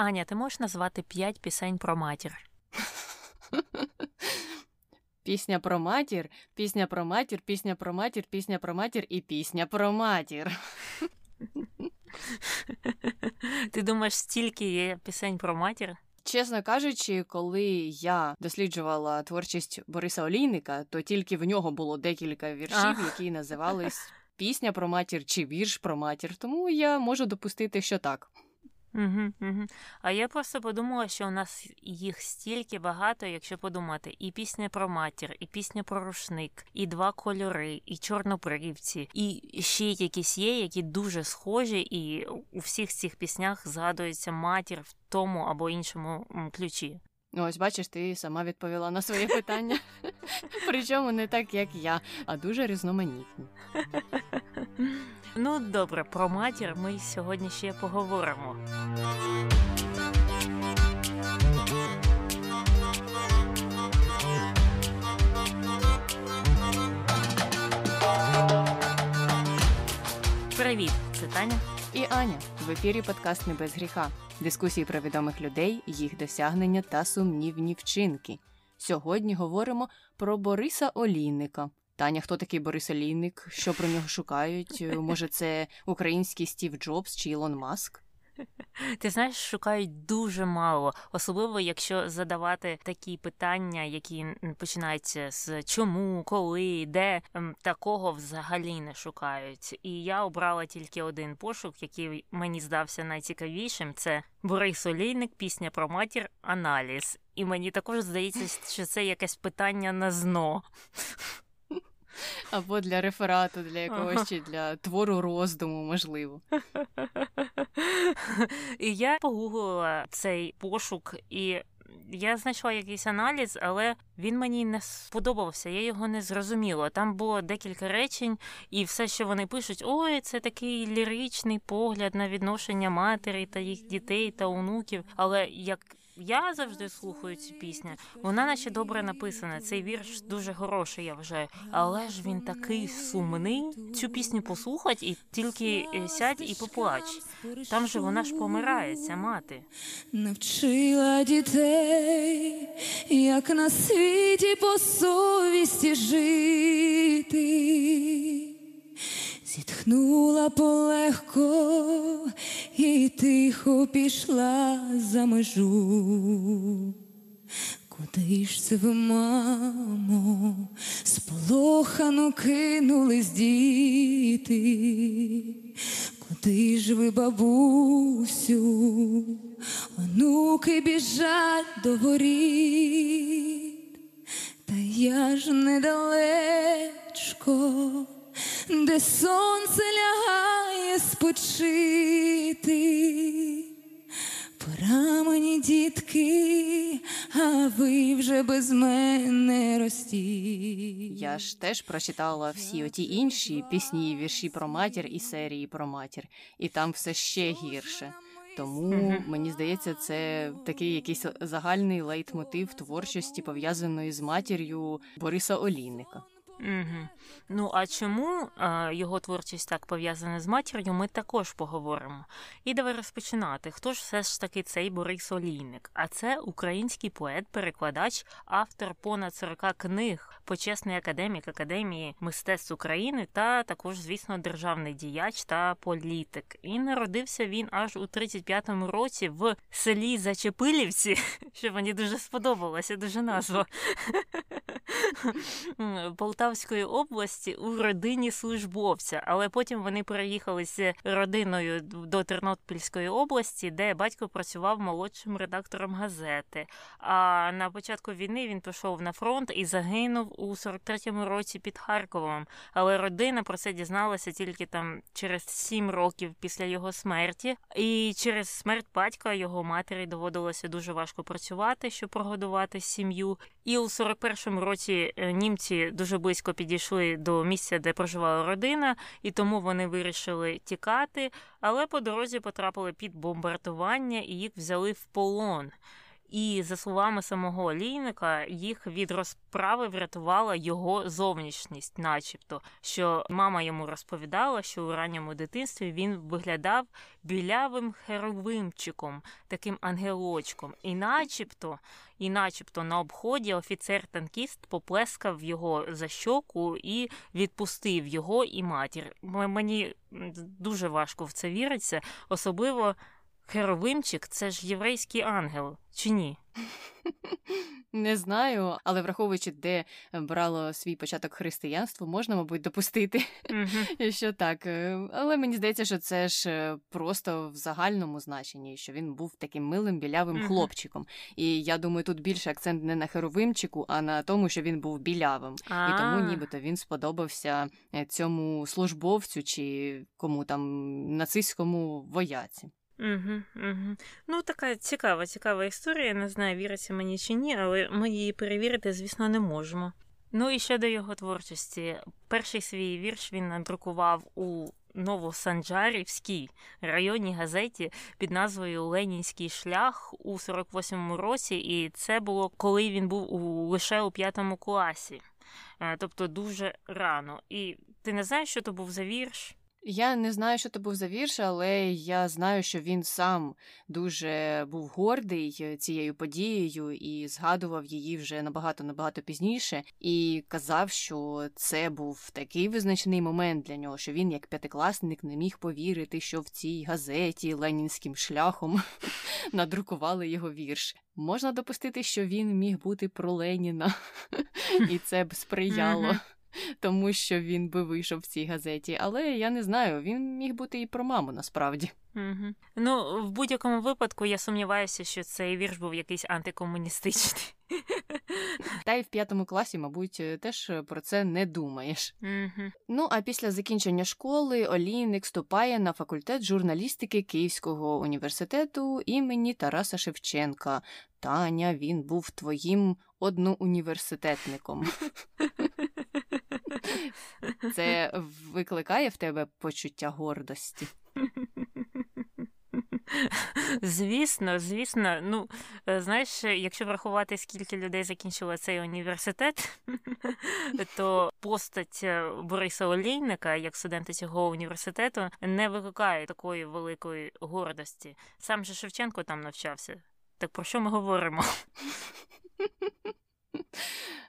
Аня, ти можеш назвати п'ять пісень про матір? Пісня про матір, пісня про матір, пісня про матір, пісня про матір і пісня про матір. Ти думаєш, стільки є пісень про матір? Чесно кажучи, коли я досліджувала творчість Бориса Олійника, то тільки в нього було декілька віршів, які називались Пісня про матір чи вірш про матір. Тому я можу допустити, що так. Угу, угу. А я просто подумала, що у нас їх стільки багато, якщо подумати, і пісня про матір, і пісня про рушник, і два кольори, і чорнобривці, і ще якісь є, які дуже схожі, і у всіх цих піснях згадується матір в тому або іншому ключі. Ну, ось бачиш, ти сама відповіла на своє питання. Причому не так, як я, а дуже різноманітні. Ну, добре, про матір ми сьогодні ще поговоримо. Привіт, це Таня. І Аня в ефірі подкаст «Не без гріха. Дискусії про відомих людей, їх досягнення та сумнівні вчинки. Сьогодні говоримо про Бориса Олійника. Таня, хто такий Борис Олійник? Що про нього шукають? Е, Може, це український Стів Джобс чи Ілон Маск? Ти знаєш, шукають дуже мало, особливо якщо задавати такі питання, які починаються з чому, коли, де ем, такого взагалі не шукають. І я обрала тільки один пошук, який мені здався найцікавішим. Це Борис Олійник, пісня про матір, аналіз. І мені також здається, що це якесь питання на зно. Або для реферату, для якогось чи для твору роздуму, можливо. І я погуглила цей пошук, і я знайшла якийсь аналіз, але він мені не сподобався, я його не зрозуміла. Там було декілька речень, і все, що вони пишуть, ой, це такий ліричний погляд на відношення матері та їх дітей та онуків. Але як я завжди слухаю цю пісню, вона наче добре написана. Цей вірш дуже хороший, я вважаю. Але ж він такий сумний. Цю пісню послухать і тільки е, сядь і поплач. Там же вона ж помирає, ця мати. Навчила дітей, як на світі по совісті жити, зітхнула полегко і тихо пішла за межу. Куди ж це ви, мамо, сполохано кинулись діти? Куди ж ви, бабусю, онуки біжать до воріт, та я ж недалечко, де сонце лягає спочити. Пора мені, дітки, а ви вже без мене ростіть. Я ж теж прочитала всі оті інші пісні, і вірші про матір і серії про матір, і там все ще гірше. Тому мені здається, це такий якийсь загальний лейтмотив творчості, пов'язаної з матір'ю Бориса Олійника. Угу. Ну а чому а, його творчість так пов'язана з матір'ю, ми також поговоримо. І давай розпочинати. Хто ж все ж таки цей Борис Олійник? А це український поет, перекладач, автор понад 40 книг, почесний академік Академії мистецтв України та також, звісно, державний діяч та політик. І народився він аж у 35-му році в селі Зачепилівці, що мені дуже сподобалося, дуже назва. Полтавської області у родині службовця, але потім вони переїхали з родиною до Тернопільської області, де батько працював молодшим редактором газети. А на початку війни він пішов на фронт і загинув у 43-му році під Харковом. Але родина про це дізналася тільки там через 7 років після його смерті. І через смерть батька його матері доводилося дуже важко працювати, щоб прогодувати сім'ю. І у 41-му році е, німці дуже близько підійшли до місця, де проживала родина, і тому вони вирішили тікати, але по дорозі потрапили під бомбардування і їх взяли в полон. І за словами самого олійника, їх від розправи врятувала його зовнішність, начебто, що мама йому розповідала, що у ранньому дитинстві він виглядав білявим херовимчиком, таким ангелочком, і начебто, і начебто на обході офіцер-танкіст поплескав його за щоку і відпустив його і матір. Мені дуже важко в це віриться, особливо. Херовимчик це ж єврейський ангел, чи ні? Не знаю, але враховуючи, де брало свій початок християнство, можна, мабуть, допустити, uh-huh. що так. Е, але мені здається, що це ж е, просто в загальному значенні, що він був таким милим білявим uh-huh. хлопчиком. І я думаю, тут більше акцент не на херовимчику, а на тому, що він був білявим. І тому нібито він сподобався е, цьому службовцю чи кому там нацистському вояці. Угу, угу. Ну, така цікава, цікава історія. Не знаю, віриться мені чи ні, але ми її перевірити, звісно, не можемо. Ну і щодо його творчості, перший свій вірш він надрукував у Новосанджарівській районній газеті під назвою Ленінський шлях у 48-му році, і це було коли він був у, лише у п'ятому класі, е, тобто дуже рано. І ти не знаєш, що то був за вірш? Я не знаю, що то був за вірш, але я знаю, що він сам дуже був гордий е, цією подією і згадував її вже набагато набагато пізніше, і казав, що це був такий визначний момент для нього, що він, як п'ятикласник, не міг повірити, що в цій газеті ленінським шляхом надрукували його вірш. Можна допустити, що він міг бути про Леніна, і це б сприяло тому що він би вийшов в цій газеті. Але я не знаю, він міг бути і про маму насправді. Угу. Ну, в будь-якому випадку я сумніваюся, що цей вірш був якийсь антикомуністичний. Та й в п'ятому класі, мабуть, теж про це не думаєш. Угу. Ну а після закінчення школи Олійник вступає на факультет журналістики Київського університету імені Тараса Шевченка. Таня, він був твоїм одноуніверситетником. Це викликає в тебе почуття гордості. Звісно, звісно. Ну, е, знаєш, якщо врахувати, скільки людей закінчило цей університет, то постать е, Бориса Олійника, як студента цього університету, не викликає такої великої гордості. Сам же Шевченко там навчався. Так про що ми говоримо?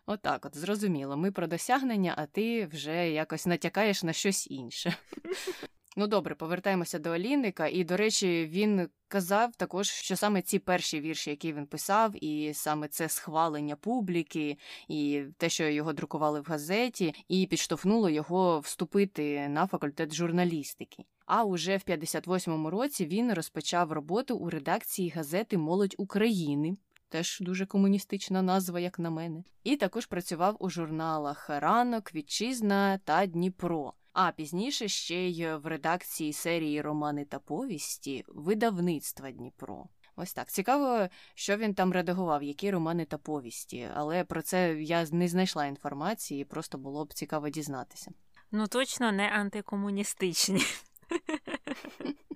Отак, от, зрозуміло, ми про досягнення, а ти вже якось натякаєш на щось інше. Ну добре, повертаємося до Олійника, і, до речі, він казав також, що саме ці перші вірші, які він писав, і саме це схвалення публіки, і те, що його друкували в газеті, і підштовхнуло його вступити на факультет журналістики. А уже в 58-му році він розпочав роботу у редакції газети Молодь України теж дуже комуністична назва, як на мене. І також працював у журналах Ранок, Вітчизна та Дніпро. А пізніше ще й в редакції серії Романи та повісті видавництва Дніпро. Ось так. Цікаво, що він там редагував, які романи та повісті, але про це я не знайшла інформації, просто було б цікаво дізнатися. Ну точно не антикомуністичні.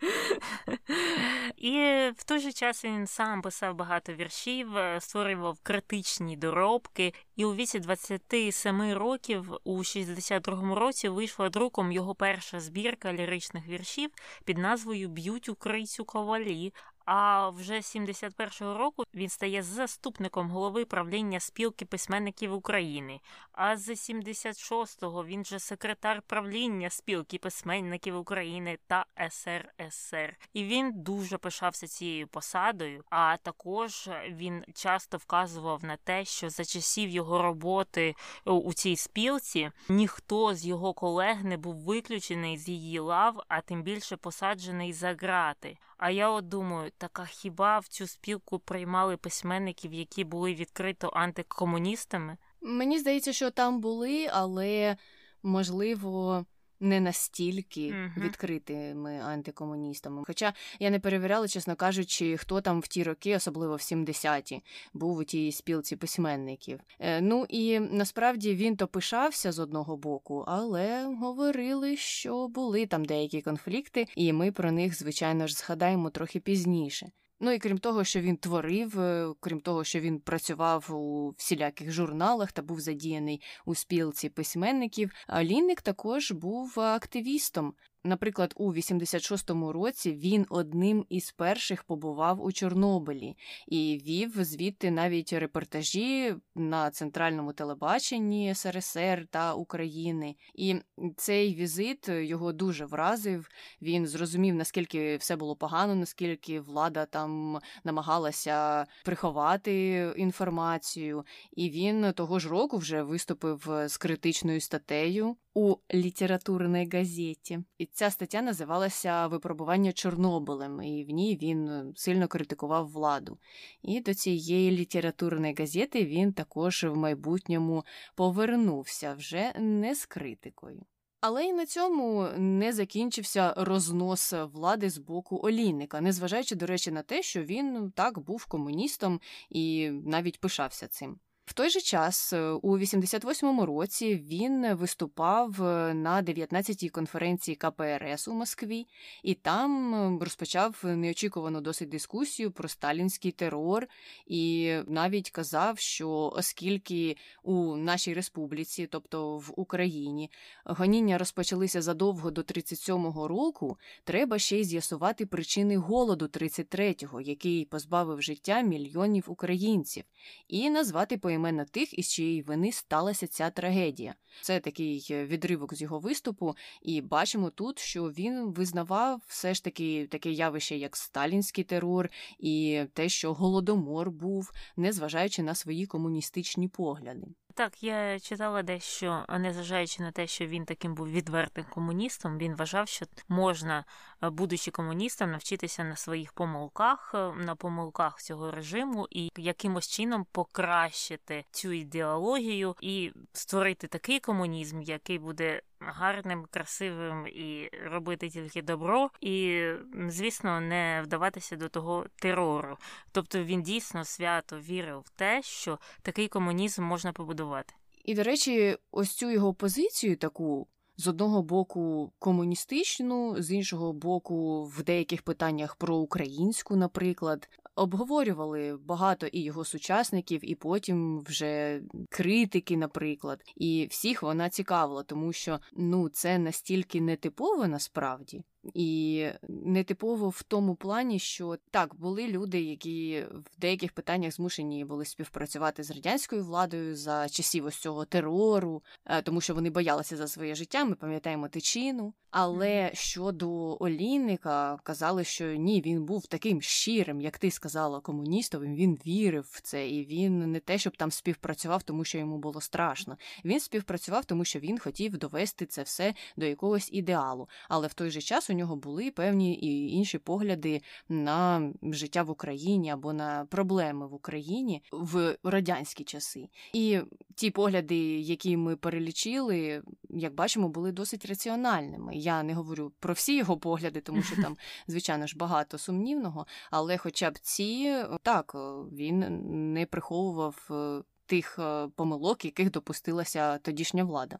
І в той же час він сам писав багато віршів, е, створював критичні доробки, і у віці 27 років, у 62-му році, вийшла друком його перша збірка ліричних віршів під назвою Б'ють у крицю ковалі. А вже 71-го року він стає заступником голови правління спілки письменників України. А з 76-го він же секретар правління спілки письменників України та СРСР. І він дуже пишався цією посадою. А також він часто вказував на те, що за часів його роботи у цій спілці ніхто з його колег не був виключений з її лав, а тим більше посаджений за грати. А я от думаю, така хіба в цю спілку приймали письменників, які були відкрито антикомуністами? Мені здається, що там були, але можливо не настільки uh-huh. відкритими антикомуністами. Хоча я не перевіряла, чесно кажучи, хто там в ті роки, особливо в 70-ті, був у тій спілці письменників. Е, ну і насправді він то пишався з одного боку, але говорили, що були там деякі конфлікти, і ми про них, звичайно ж, згадаємо трохи пізніше. Ну і крім того, що він творив, е, крім того, що він працював у всіляких журналах та був задіяний у спілці письменників, Лінник також був активістом. Наприклад, у 86-му році він одним із перших побував у Чорнобилі і вів звідти навіть репортажі на центральному телебаченні СРСР та України. І цей візит його дуже вразив. Він зрозумів, наскільки все було погано, наскільки влада там намагалася приховати інформацію. І він того ж року вже виступив з критичною статтею у літературній газеті. І ця стаття називалася Випробування Чорнобилем, і в ній він сильно критикував владу. І до цієї літературної газети він також в майбутньому повернувся вже не з критикою. Але й на цьому не закінчився рознос влади з боку олійника, незважаючи, до речі, на те, що він так був комуністом і навіть пишався цим. В той же час, е, у 88-му році, він виступав е, на 19-й конференції КПРС у Москві, і там розпочав неочікувану досить дискусію про сталінський терор, і навіть казав, що оскільки у нашій республіці, тобто в Україні, гоніння розпочалися задовго до 37-го року, треба ще й з'ясувати причини голоду 33-го, який позбавив життя мільйонів українців, і назвати по поіменно тих, із чиєї вини сталася ця трагедія. Це такий е, відривок з його виступу, і бачимо тут, що він визнавав все ж таки таке явище, як сталінський терор, і те, що голодомор був, незважаючи на свої комуністичні погляди. Так, я читала дещо, незважаючи на те, що він таким був відвертим комуністом, він вважав, що можна, е, будучи комуністом, навчитися на своїх помилках, е, на помилках цього режиму і якимось чином покращити цю ідеологію і створити такий комунізм, який буде гарним, красивим і робити тільки добро, і, звісно, не вдаватися до того терору. Тобто він дійсно свято вірив в те, що такий комунізм можна побудувати. І, до речі, ось цю його позицію таку. З одного боку комуністичну, з іншого боку, в деяких питаннях про українську, наприклад, обговорювали багато і його сучасників, і потім вже критики, наприклад. І всіх вона цікавила, тому що ну це настільки нетипово насправді. І нетипово в тому плані, що так були люди, які в деяких питаннях змушені були співпрацювати з радянською владою за часів ось цього терору, е, тому що вони боялися за своє життя. Ми пам'ятаємо тичину. Але щодо олійника казали, що ні, він був таким щирим, як ти сказала, комуністовим. Він вірив в це, і він не те, щоб там співпрацював, тому що йому було страшно. Він співпрацював, тому що він хотів довести це все до якогось ідеалу. Але в той же час у нього були певні і інші погляди на життя в Україні або на проблеми в Україні в радянські часи. І ті погляди, які ми перелічили, як бачимо, були досить раціональними. Я не говорю про всі його погляди, тому що там, звичайно ж, багато сумнівного, але хоча б ці так він не приховував е, тих е, помилок, яких допустилася тодішня влада.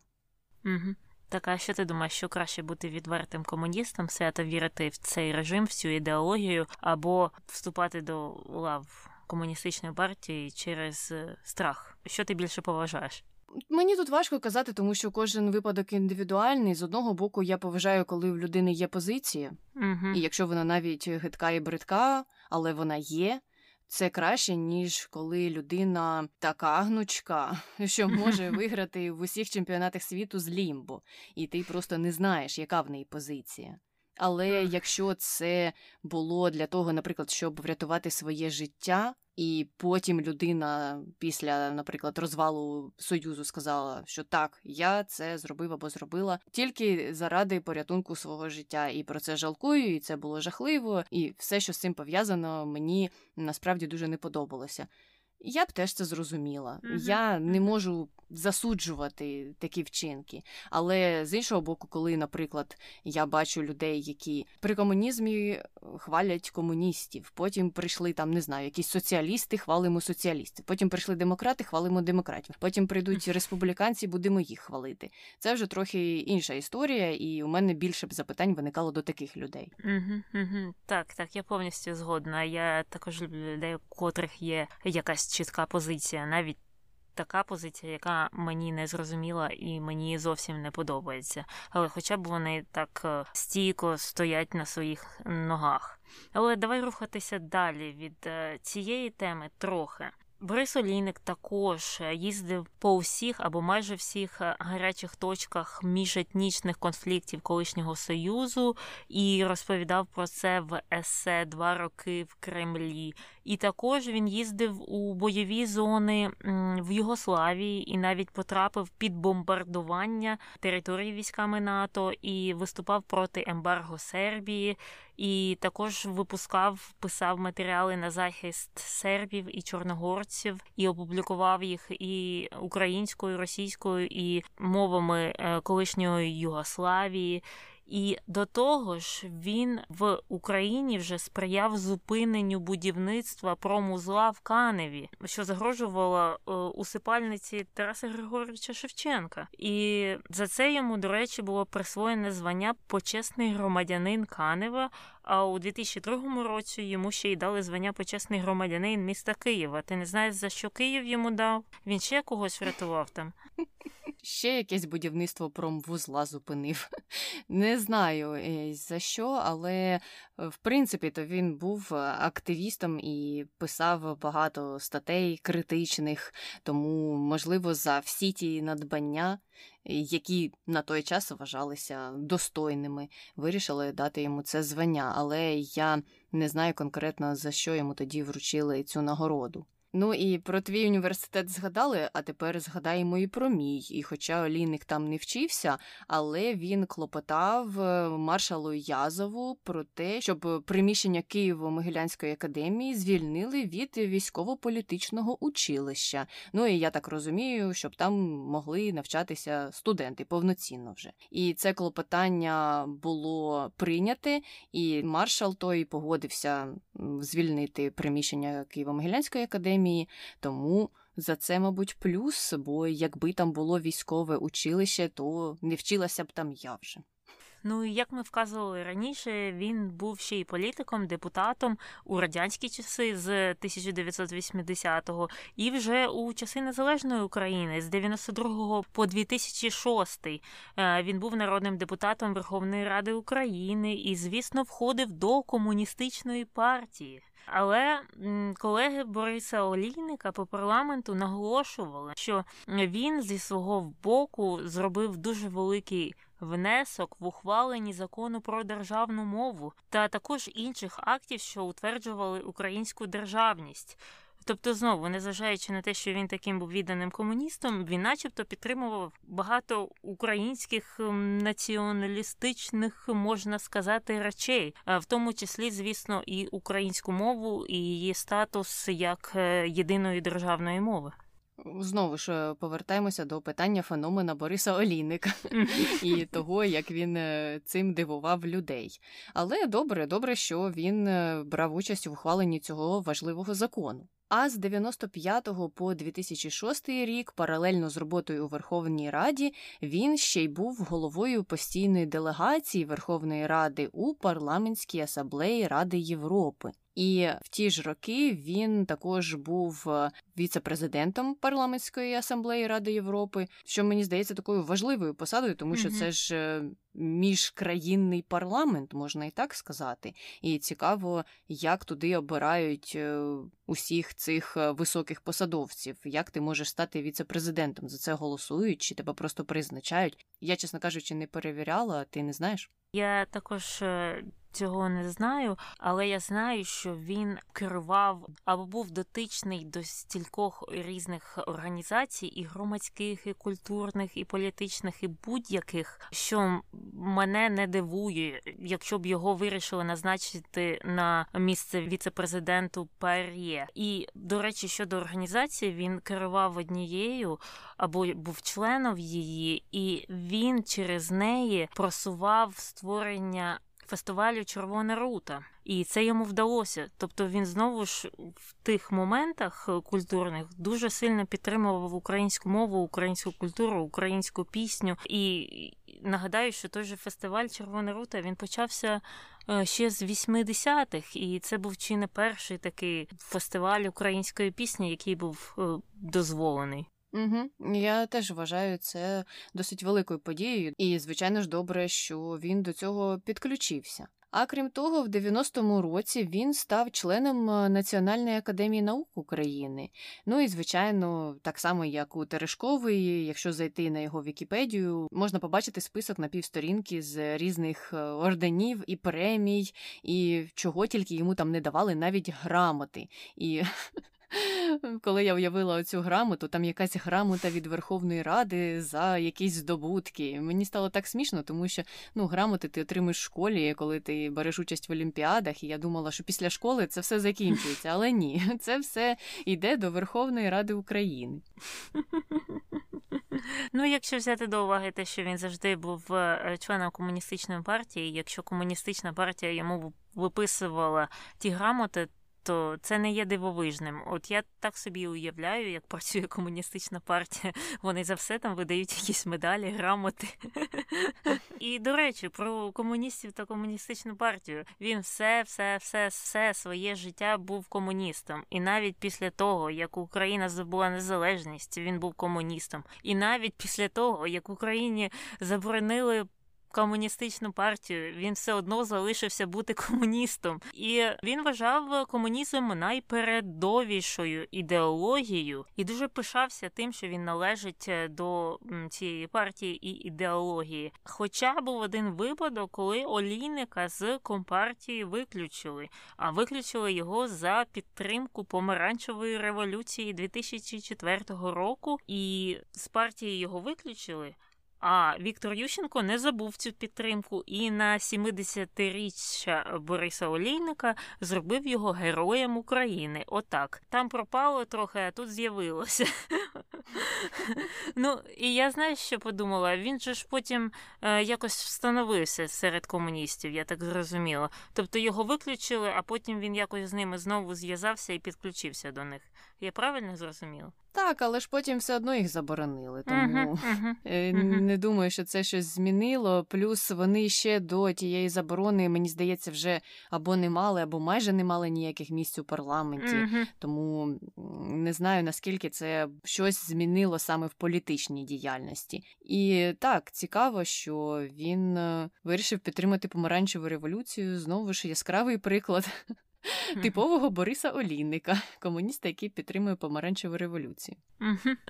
Угу. Так, а що ти думаєш, що краще бути відвертим комуністом, свято вірити в цей режим, в цю ідеологію, або вступати до лав комуністичної партії через е, страх? Що ти більше поважаєш? Мені тут важко казати, тому що кожен випадок індивідуальний. З одного боку, я поважаю, коли в людини є позиція, угу. і якщо вона навіть гидка і бридка, але вона є. Це краще, ніж коли людина така гнучка, що може виграти в усіх чемпіонатах світу з лімбо, і ти просто не знаєш, яка в неї позиція. Але якщо це було для того, наприклад, щоб врятувати своє життя, і потім людина після, наприклад, розвалу союзу сказала, що так, я це зробив або зробила тільки заради порятунку свого життя, і про це жалкую, і це було жахливо, і все, що з цим пов'язано, мені насправді дуже не подобалося. Я б теж це зрозуміла. Мгм, Я не можу засуджувати такі вчинки. Але з іншого боку, коли, наприклад, я бачу людей, які при комунізмі хвалять комуністів, потім прийшли там, не знаю, якісь соціалісти, хвалимо соціалістів, потім прийшли демократи, хвалимо демократів, потім прийдуть республіканці, будемо їх хвалити. Це вже трохи інша історія, і у мене більше б запитань виникало до таких людей. Угу. Так, так, я повністю згодна. Я також люблю людей, у котрих є якась чітка позиція, навіть така позиція, яка мені не зрозуміла і мені зовсім не подобається. Але хоча б вони так е, стійко стоять на своїх ногах. Але давай рухатися далі від е, цієї теми трохи. Борис Олійник також е, їздив по всіх або майже всіх гарячих точках міжетнічних конфліктів колишнього союзу і розповідав про це в есе два роки в Кремлі. І також він їздив у бойові зони в Югославії і навіть потрапив під бомбардування території військами НАТО і виступав проти ембарго Сербії. І також випускав, писав матеріали на захист сербів і чорногорців, і опублікував їх і українською, російською, і мовами е, колишньої Югославії. І до того ж, він в Україні вже сприяв зупиненню будівництва промузла в Каневі, що загрожувало е, усипальниці Тараса Григоровича Шевченка. І за це йому, до речі, було присвоєне звання почесний громадянин Канева. А у 2002 році йому ще й дали звання почесний громадянин міста Києва. Ти не знаєш за що Київ йому дав? Він ще когось врятував там. Ще якесь будівництво промвузла зупинив. Не знаю е, за що, але е, в принципі то він був активістом і писав багато статей критичних, тому, можливо, за всі ті надбання, які на той час вважалися достойними, вирішили дати йому це звання. Але я не знаю конкретно за що йому тоді вручили цю нагороду. Ну і про твій університет згадали, а тепер згадаємо і про мій. І хоча Олійник там не вчився, але він клопотав е, маршалу Язову про те, щоб приміщення Києво-Могилянської академії звільнили від військово-політичного училища. Ну і я так розумію, щоб там могли навчатися студенти повноцінно вже. І це клопотання було прийняте, і маршал той погодився звільнити приміщення Києво-Могилянської академії тому за це, мабуть, плюс, бо якби там було військове училище, то не вчилася б там я вже. Ну і як ми вказували раніше, він був ще й політиком, депутатом у радянські часи з 1980-го і вже у часи незалежної України з 92-го по 2006 він був народним депутатом Верховної Ради України і, звісно, входив до комуністичної партії. Але колеги Бориса Олійника по парламенту наголошували, що він зі свого боку зробив дуже великий внесок в ухваленні закону про державну мову та також інших актів, що утверджували українську державність. Тобто, знову, незважаючи на те, що він таким був відданим комуністом, він, начебто, підтримував багато українських націоналістичних, можна сказати, речей, в тому числі, звісно, і українську мову, і її статус як єдиної державної мови. Знову ж повертаємося до питання феномена Бориса Олійника і того, як він цим дивував людей. Але добре, добре, що він брав участь у ухваленні цього важливого закону. А з 95 по 2006 рік, паралельно з роботою у Верховній Раді, він ще й був головою постійної делегації Верховної Ради у парламентській асамблеї Ради Європи. І в ті ж роки він також був віце-президентом парламентської асамблеї Ради Європи, що мені здається такою важливою посадою, тому що це ж міжкраїнний парламент, можна і так сказати. І цікаво, як туди обирають усіх цих високих посадовців, як ти можеш стати віце-президентом. За це голосують чи тебе просто призначають. Я, чесно кажучи, не перевіряла, ти не знаєш? Я також цього не знаю, але я знаю, що він керував або був дотичний до стількох різних організацій, і громадських, і культурних, і політичних, і будь-яких, що мене не дивує, якщо б його вирішили назначити на місце віце-президенту Пар'є. І до речі, щодо організації, він керував однією або був членом її, і він через неї просував створення фестивалю Червона рута. І це йому вдалося. Тобто він знову ж в тих моментах культурних дуже сильно підтримував українську мову, українську культуру, українську пісню. І нагадаю, що той же фестиваль Червона рута він почався е, ще з 80-х, і це був чи не перший такий фестиваль української пісні, який був е, дозволений. Угу. Я теж вважаю це досить великою подією, і, звичайно ж, добре, що він до цього підключився. А крім того, в 90-му році він став членом е, Національної академії наук України. Ну і, звичайно, так само, як у Терешкової, якщо зайти на його Вікіпедію, можна побачити список на півсторінки з різних е, орденів і премій, і чого тільки йому там не давали навіть грамоти. І коли я уявила цю грамоту, там якась грамота від Верховної Ради за якісь здобутки. Мені стало так смішно, тому що ну, грамоти ти отримуєш в школі, коли ти береш участь в олімпіадах, і я думала, що після школи це все закінчується. Але ні, це все йде до Верховної Ради України. Ну, якщо взяти до уваги те, що він завжди був е, членом комуністичної партії, якщо комуністична партія йому виписувала ті грамоти, то це не є дивовижним. От я так собі уявляю, як працює комуністична партія. Вони за все там видають якісь медалі, грамоти. І до речі, про комуністів та комуністичну партію він все, все, все, все своє життя був комуністом. І навіть після того, як Україна здобула незалежність, він був комуністом. І навіть після того, як Україні заборонили комуністичну партію, він все одно залишився бути комуністом, і він вважав комунізм найпередовішою ідеологією і дуже пишався тим, що він належить е, до цієї партії і ідеології. Хоча був один випадок, коли олійника з компартії виключили, а виключили його за підтримку помаранчевої революції 2004 року, і з партії його виключили. А Віктор Ющенко не забув цю підтримку і на 70-річчя Бориса Олійника зробив його героєм України. Отак. Там пропало трохи, а тут з'явилося. Ну, і я знаю, що подумала. Він же ж потім е, якось встановився серед комуністів, я так зрозуміла. Тобто його виключили, а потім він якось з ними знову зв'язався і підключився до них. Я правильно зрозуміла? Так, але ж потім все одно їх заборонили, тому uh-huh, uh-huh. не думаю, що це щось змінило. Плюс вони ще до тієї заборони, мені здається, вже або не мали, або майже не мали ніяких місць у парламенті. Uh-huh. Тому не знаю наскільки це щось змінило саме в політичній діяльності. І так, цікаво, що він е, вирішив підтримати помаранчеву революцію. Знову ж яскравий приклад типового Бориса Олійника, комуніста, який підтримує помаранчеву революцію.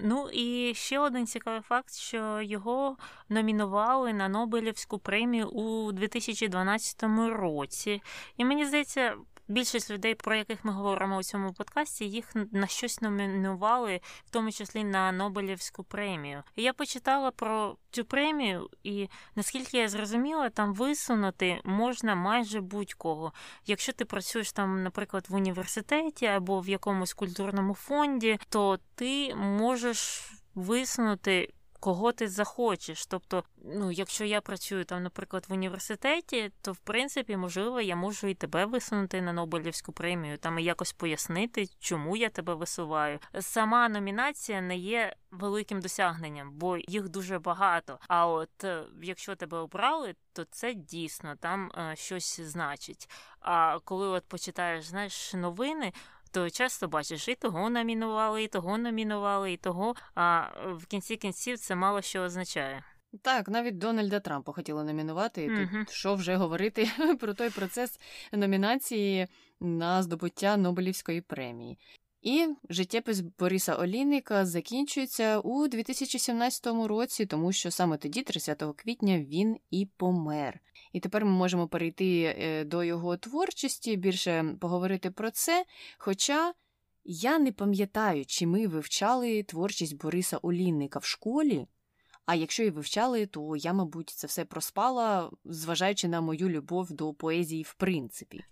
Ну і ще один цікавий факт, що його номінували на Нобелівську премію у 2012 році. І мені здається, більшість людей, про яких ми говоримо у цьому подкасті, їх на щось номінували, в тому числі на Нобелівську премію. І я почитала про цю премію, і наскільки я зрозуміла, там висунути можна майже будь-кого. Якщо ти працюєш там, наприклад, в університеті або в якомусь культурному фонді, то ти можеш висунути кого ти захочеш. Тобто, ну, якщо я працюю там, наприклад, в університеті, то в принципі, можливо, я можу і тебе висунути на Нобелівську премію, там і якось пояснити, чому я тебе висуваю. Сама номінація не є великим досягненням, бо їх дуже багато. А от е, якщо тебе обрали, то це дійсно там е, щось значить. А коли от почитаєш, знаєш, новини то часто бачиш, і того номінували, і того номінували, і того. А в кінці кінців це мало що означає. Так, навіть Дональда Трампа хотіли номінувати. І uh Тут що вже говорити про той процес номінації на здобуття Нобелівської премії. І життєпис Бориса Олійника закінчується у 2017 році, тому що саме тоді, 30 квітня, він і помер. І тепер ми можемо перейти е, до його творчості, більше поговорити про це. Хоча я не пам'ятаю, чи ми вивчали творчість Бориса Олінника в школі. А якщо і вивчали, то я, мабуть, це все проспала, зважаючи на мою любов до поезії, в принципі.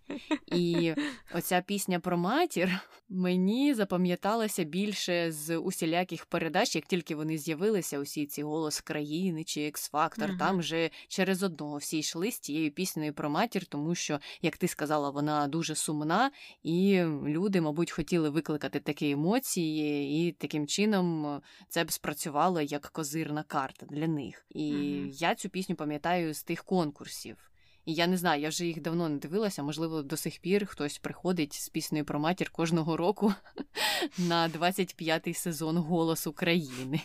І оця пісня про матір мені запам'яталася більше з усіляких передач, як тільки вони з'явилися, усі ці голос країни чи Екс-Фактор, угу. там вже через одного всі йшли з тією піснею про матір, тому що, як ти сказала, вона дуже сумна, і люди, мабуть, хотіли викликати такі емоції, і таким чином це б спрацювало як козирна карта карта для них. І mm-hmm. я цю пісню пам'ятаю з тих конкурсів. І я не знаю, я вже їх давно не дивилася. Можливо, до сих пір хтось приходить з піснею про матір кожного року на 25-й сезон Голос України.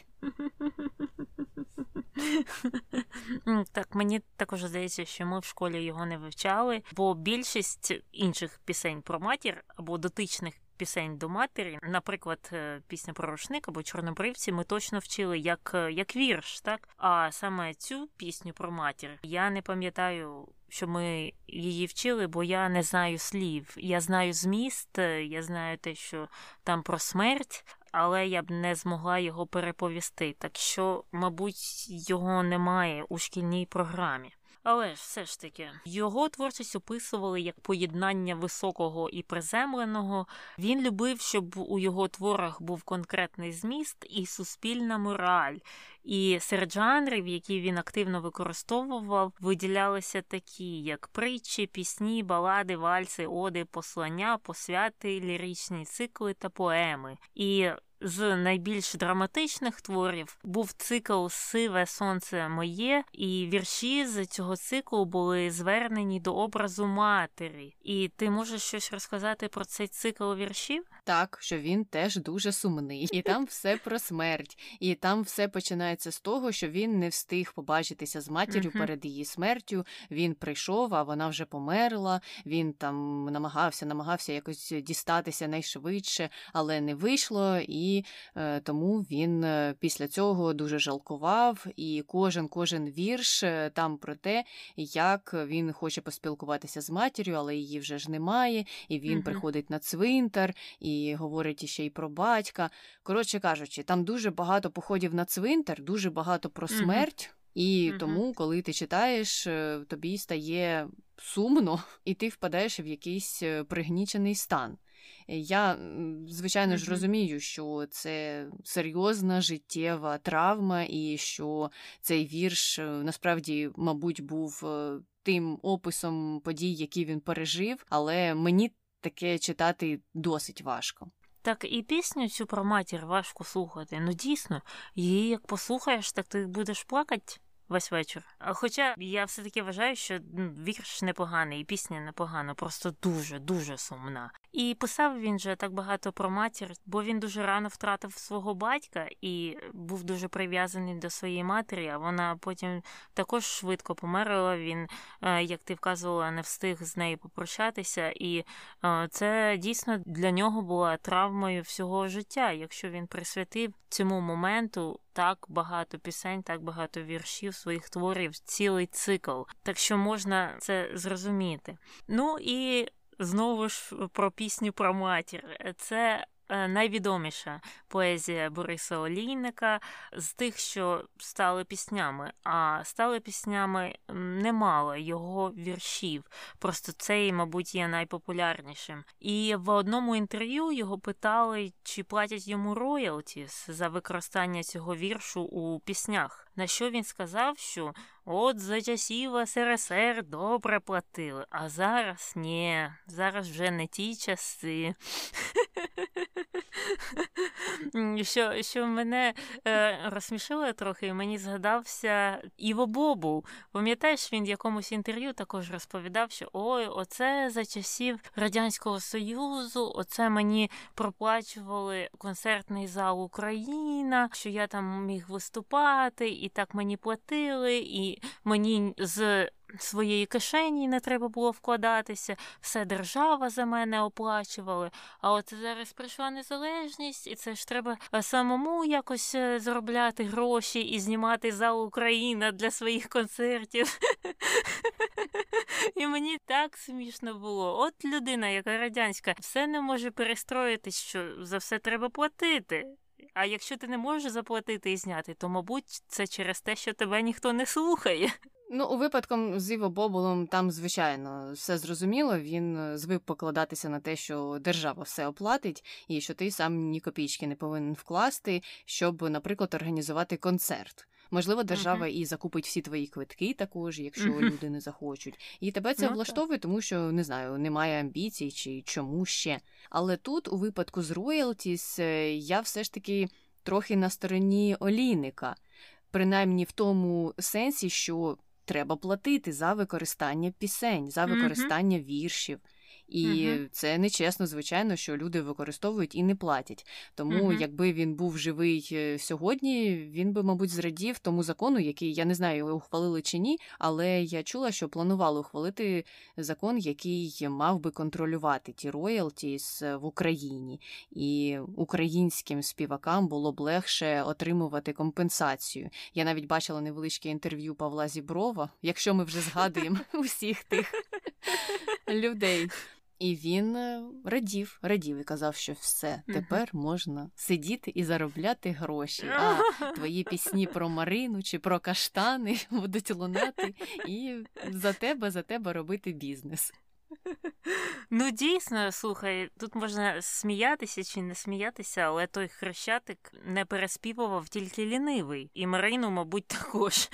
Так, мені також здається, що ми в школі його не вивчали, бо більшість інших пісень про матір або дотичних пісень до матері, наприклад, е, пісня про рушник або чорнобривці, ми точно вчили як е, як вірш, так а саме цю пісню про матір я не пам'ятаю. Що ми її вчили, бо я не знаю слів. Я знаю зміст, е, я знаю те, що там про смерть, але я б не змогла його переповісти. Так що, мабуть, його немає у шкільній програмі. Але ж все ж таки його творчість описували як поєднання високого і приземленого. Він любив, щоб у його творах був конкретний зміст і суспільна мораль. І серед жанрів, які він активно використовував, виділялися такі, як притчі, пісні, балади, вальси, оди, послання, посвяти, ліричні цикли та поеми. І з найбільш драматичних творів був цикл Сиве Сонце моє, і вірші з цього циклу були звернені до образу матері. І ти можеш щось розказати про цей цикл віршів? Так, що він теж дуже сумний, і там все про смерть, і там все починається з того, що він не встиг побачитися з матір'ю uh-huh. перед її смертю. Він прийшов, а вона вже померла. Він там намагався, намагався якось дістатися найшвидше, але не вийшло, і е, тому він е, після цього дуже жалкував. І кожен кожен вірш е, там про те, як він хоче поспілкуватися з матір'ю, але її вже ж немає, і він uh-huh. приходить на цвинтар. І і говорить ще й про батька. Коротше кажучи, там дуже багато походів на цвинтар, дуже багато про смерть. mm І mm тому, коли ти читаєш, тобі стає сумно, і ти впадаєш в якийсь пригнічений стан. Я, звичайно ж, розумію, що це серйозна життєва травма, і що цей вірш е, насправді, мабуть, був тим описом подій, які він пережив, але мені таке читати досить важко. Так і пісню цю про матір важко слухати. Ну дійсно, її як послухаєш, так ти будеш плакати весь вечір. Хоча я все-таки вважаю, що вірш непоганий, і пісня непогана, просто дуже дуже сумна. І писав він же так багато про матір, бо він дуже рано втратив свого батька і був дуже прив'язаний до своєї матері. А вона потім також швидко померла. Він, е, як ти вказувала, не встиг з нею попрощатися, і е, це дійсно для нього була травмою всього життя, якщо він присвятив цьому моменту так багато пісень, так багато віршів своїх творів, цілий цикл. Так що можна це зрозуміти. Ну і знову ж про пісню про матір. Це Е, найвідоміша поезія Бориса Олійника з тих, що стали піснями, а стали піснями немало його віршів. Просто цей, мабуть, є найпопулярнішим. І в одному інтерв'ю його питали, чи платять йому роялтіс за використання цього віршу у піснях. На що він сказав, що от за часів СРСР добре платили, а зараз ні, зараз вже не ті часи. Що що мене е, розсмішило трохи, і мені згадався Іво Бобу. Пам'ятаєш, він в якомусь інтерв'ю також розповідав, що ой, оце за часів Радянського Союзу, оце мені проплачували концертний зал Україна, що я там міг виступати, і так мені платили, і мені з своєї кишені не треба було вкладатися, все держава за мене оплачувала. А от зараз прийшла незалежність, і це ж треба самому якось е, заробляти гроші і знімати зал Україна для своїх концертів. І мені так смішно було. От людина, яка радянська, все не може перестроїтись, що за все треба платити. А якщо ти не можеш заплатити і зняти, то мабуть це через те, що тебе ніхто не слухає. Ну, у випадку з Іво Боболом там, звичайно, все зрозуміло. Він е, звик покладатися на те, що держава все оплатить, і що ти сам ні копійки не повинен вкласти, щоб, наприклад, організувати концерт. Можливо, держава uh-huh. і закупить всі твої квитки також, якщо uh-huh. люди не захочуть. І тебе це ну, влаштовує, тому що не знаю, немає амбіцій чи чому ще. Але тут, у випадку з роялтіс, е, я все ж таки трохи на стороні олійника, принаймні в тому сенсі, що треба платити за використання пісень, за використання mm-hmm. віршів. І угу. це нечесно, звичайно, що люди використовують і не платять. Тому, угу. якби він був живий е, сьогодні, він би, мабуть, зрадів тому закону, який я не знаю, його ухвалили чи ні, але я чула, що планували ухвалити закон, який мав би контролювати ті роялтіс в Україні, і українським співакам було б легше отримувати компенсацію. Я навіть бачила невеличке інтерв'ю Павла Зіброва, якщо ми вже згадуємо усіх тих людей. І він е, радів, радів і казав, що все, тепер можна сидіти і заробляти гроші. А твої пісні про Марину чи про каштани будуть лунати, і за тебе, за тебе робити бізнес. Ну, дійсно, слухай, тут можна сміятися чи не сміятися, але той хрещатик не переспівував тільки лінивий, і Марину, мабуть, також.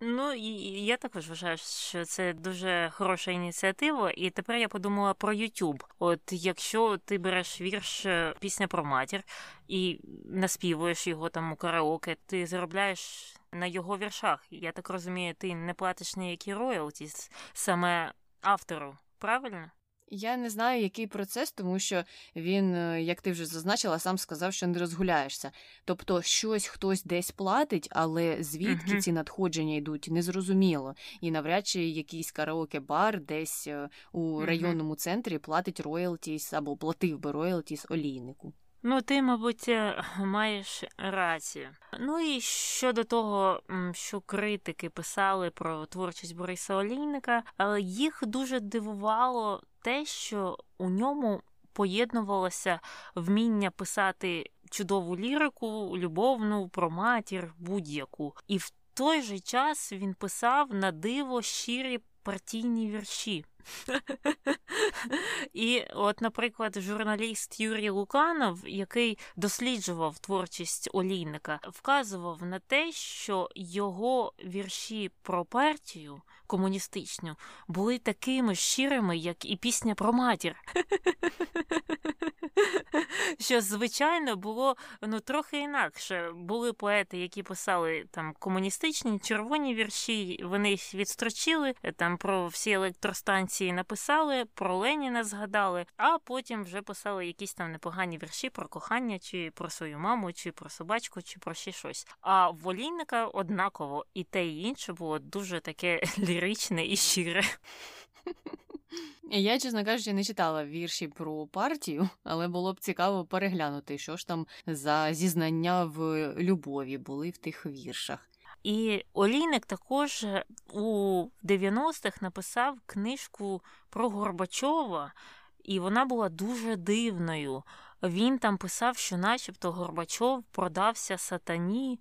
Ну, і я також вважаю, що це дуже хороша ініціатива. І тепер я подумала про YouTube. От якщо ти береш вірш е, пісня про матір і наспівуєш його там у караоке, ти заробляєш на його віршах. Я так розумію, ти не платиш ніякі роялті саме автору, правильно? Я не знаю, який процес, тому що він, е, як ти вже зазначила, сам сказав, що не розгуляєшся. Тобто, щось хтось десь платить, але звідки uh-huh. ці надходження йдуть, незрозуміло. І навряд чи якийсь караоке-бар десь е, у uh-huh. районному центрі платить роялтіс або платив би роялтіс олійнику. Ну, ти, мабуть, е, маєш рацію. Ну і щодо того, що критики писали про творчість Бориса Олійника, їх дуже дивувало те, що у ньому поєднувалося вміння писати чудову лірику, любовну про матір, будь-яку. І в той же час він писав на диво щирі партійні вірші. І, от, наприклад, журналіст Юрій Луканов, який досліджував творчість олійника, вказував на те, що його вірші про партію комуністичну були такими щирими, як і пісня про матір. Що, звичайно, було ну, трохи інакше. Були поети, які писали там комуністичні червоні вірші, вони їх відстрочили, там про всі електростанції написали, про Леніна згадали, а потім вже писали якісь там непогані вірші про кохання, чи про свою маму, чи про собачку, чи про ще щось. А в Олійника однаково і те, і інше було дуже таке ліричне і щире. Я, чесно кажучи, не читала вірші про партію, але було б цікаво переглянути, що ж там за зізнання в любові були в тих віршах. І Олійник також у 90-х написав книжку про Горбачова, і вона була дуже дивною. Він там писав, що, начебто, Горбачов продався сатані,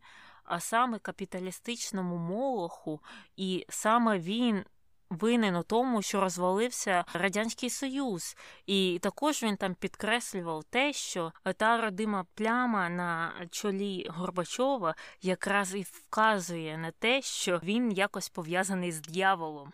а саме капіталістичному молоху, і саме він винен у тому, що розвалився радянський союз, і також він там підкреслював те, що та родима пляма на чолі Горбачова якраз і вказує на те, що він якось пов'язаний з дьяволом.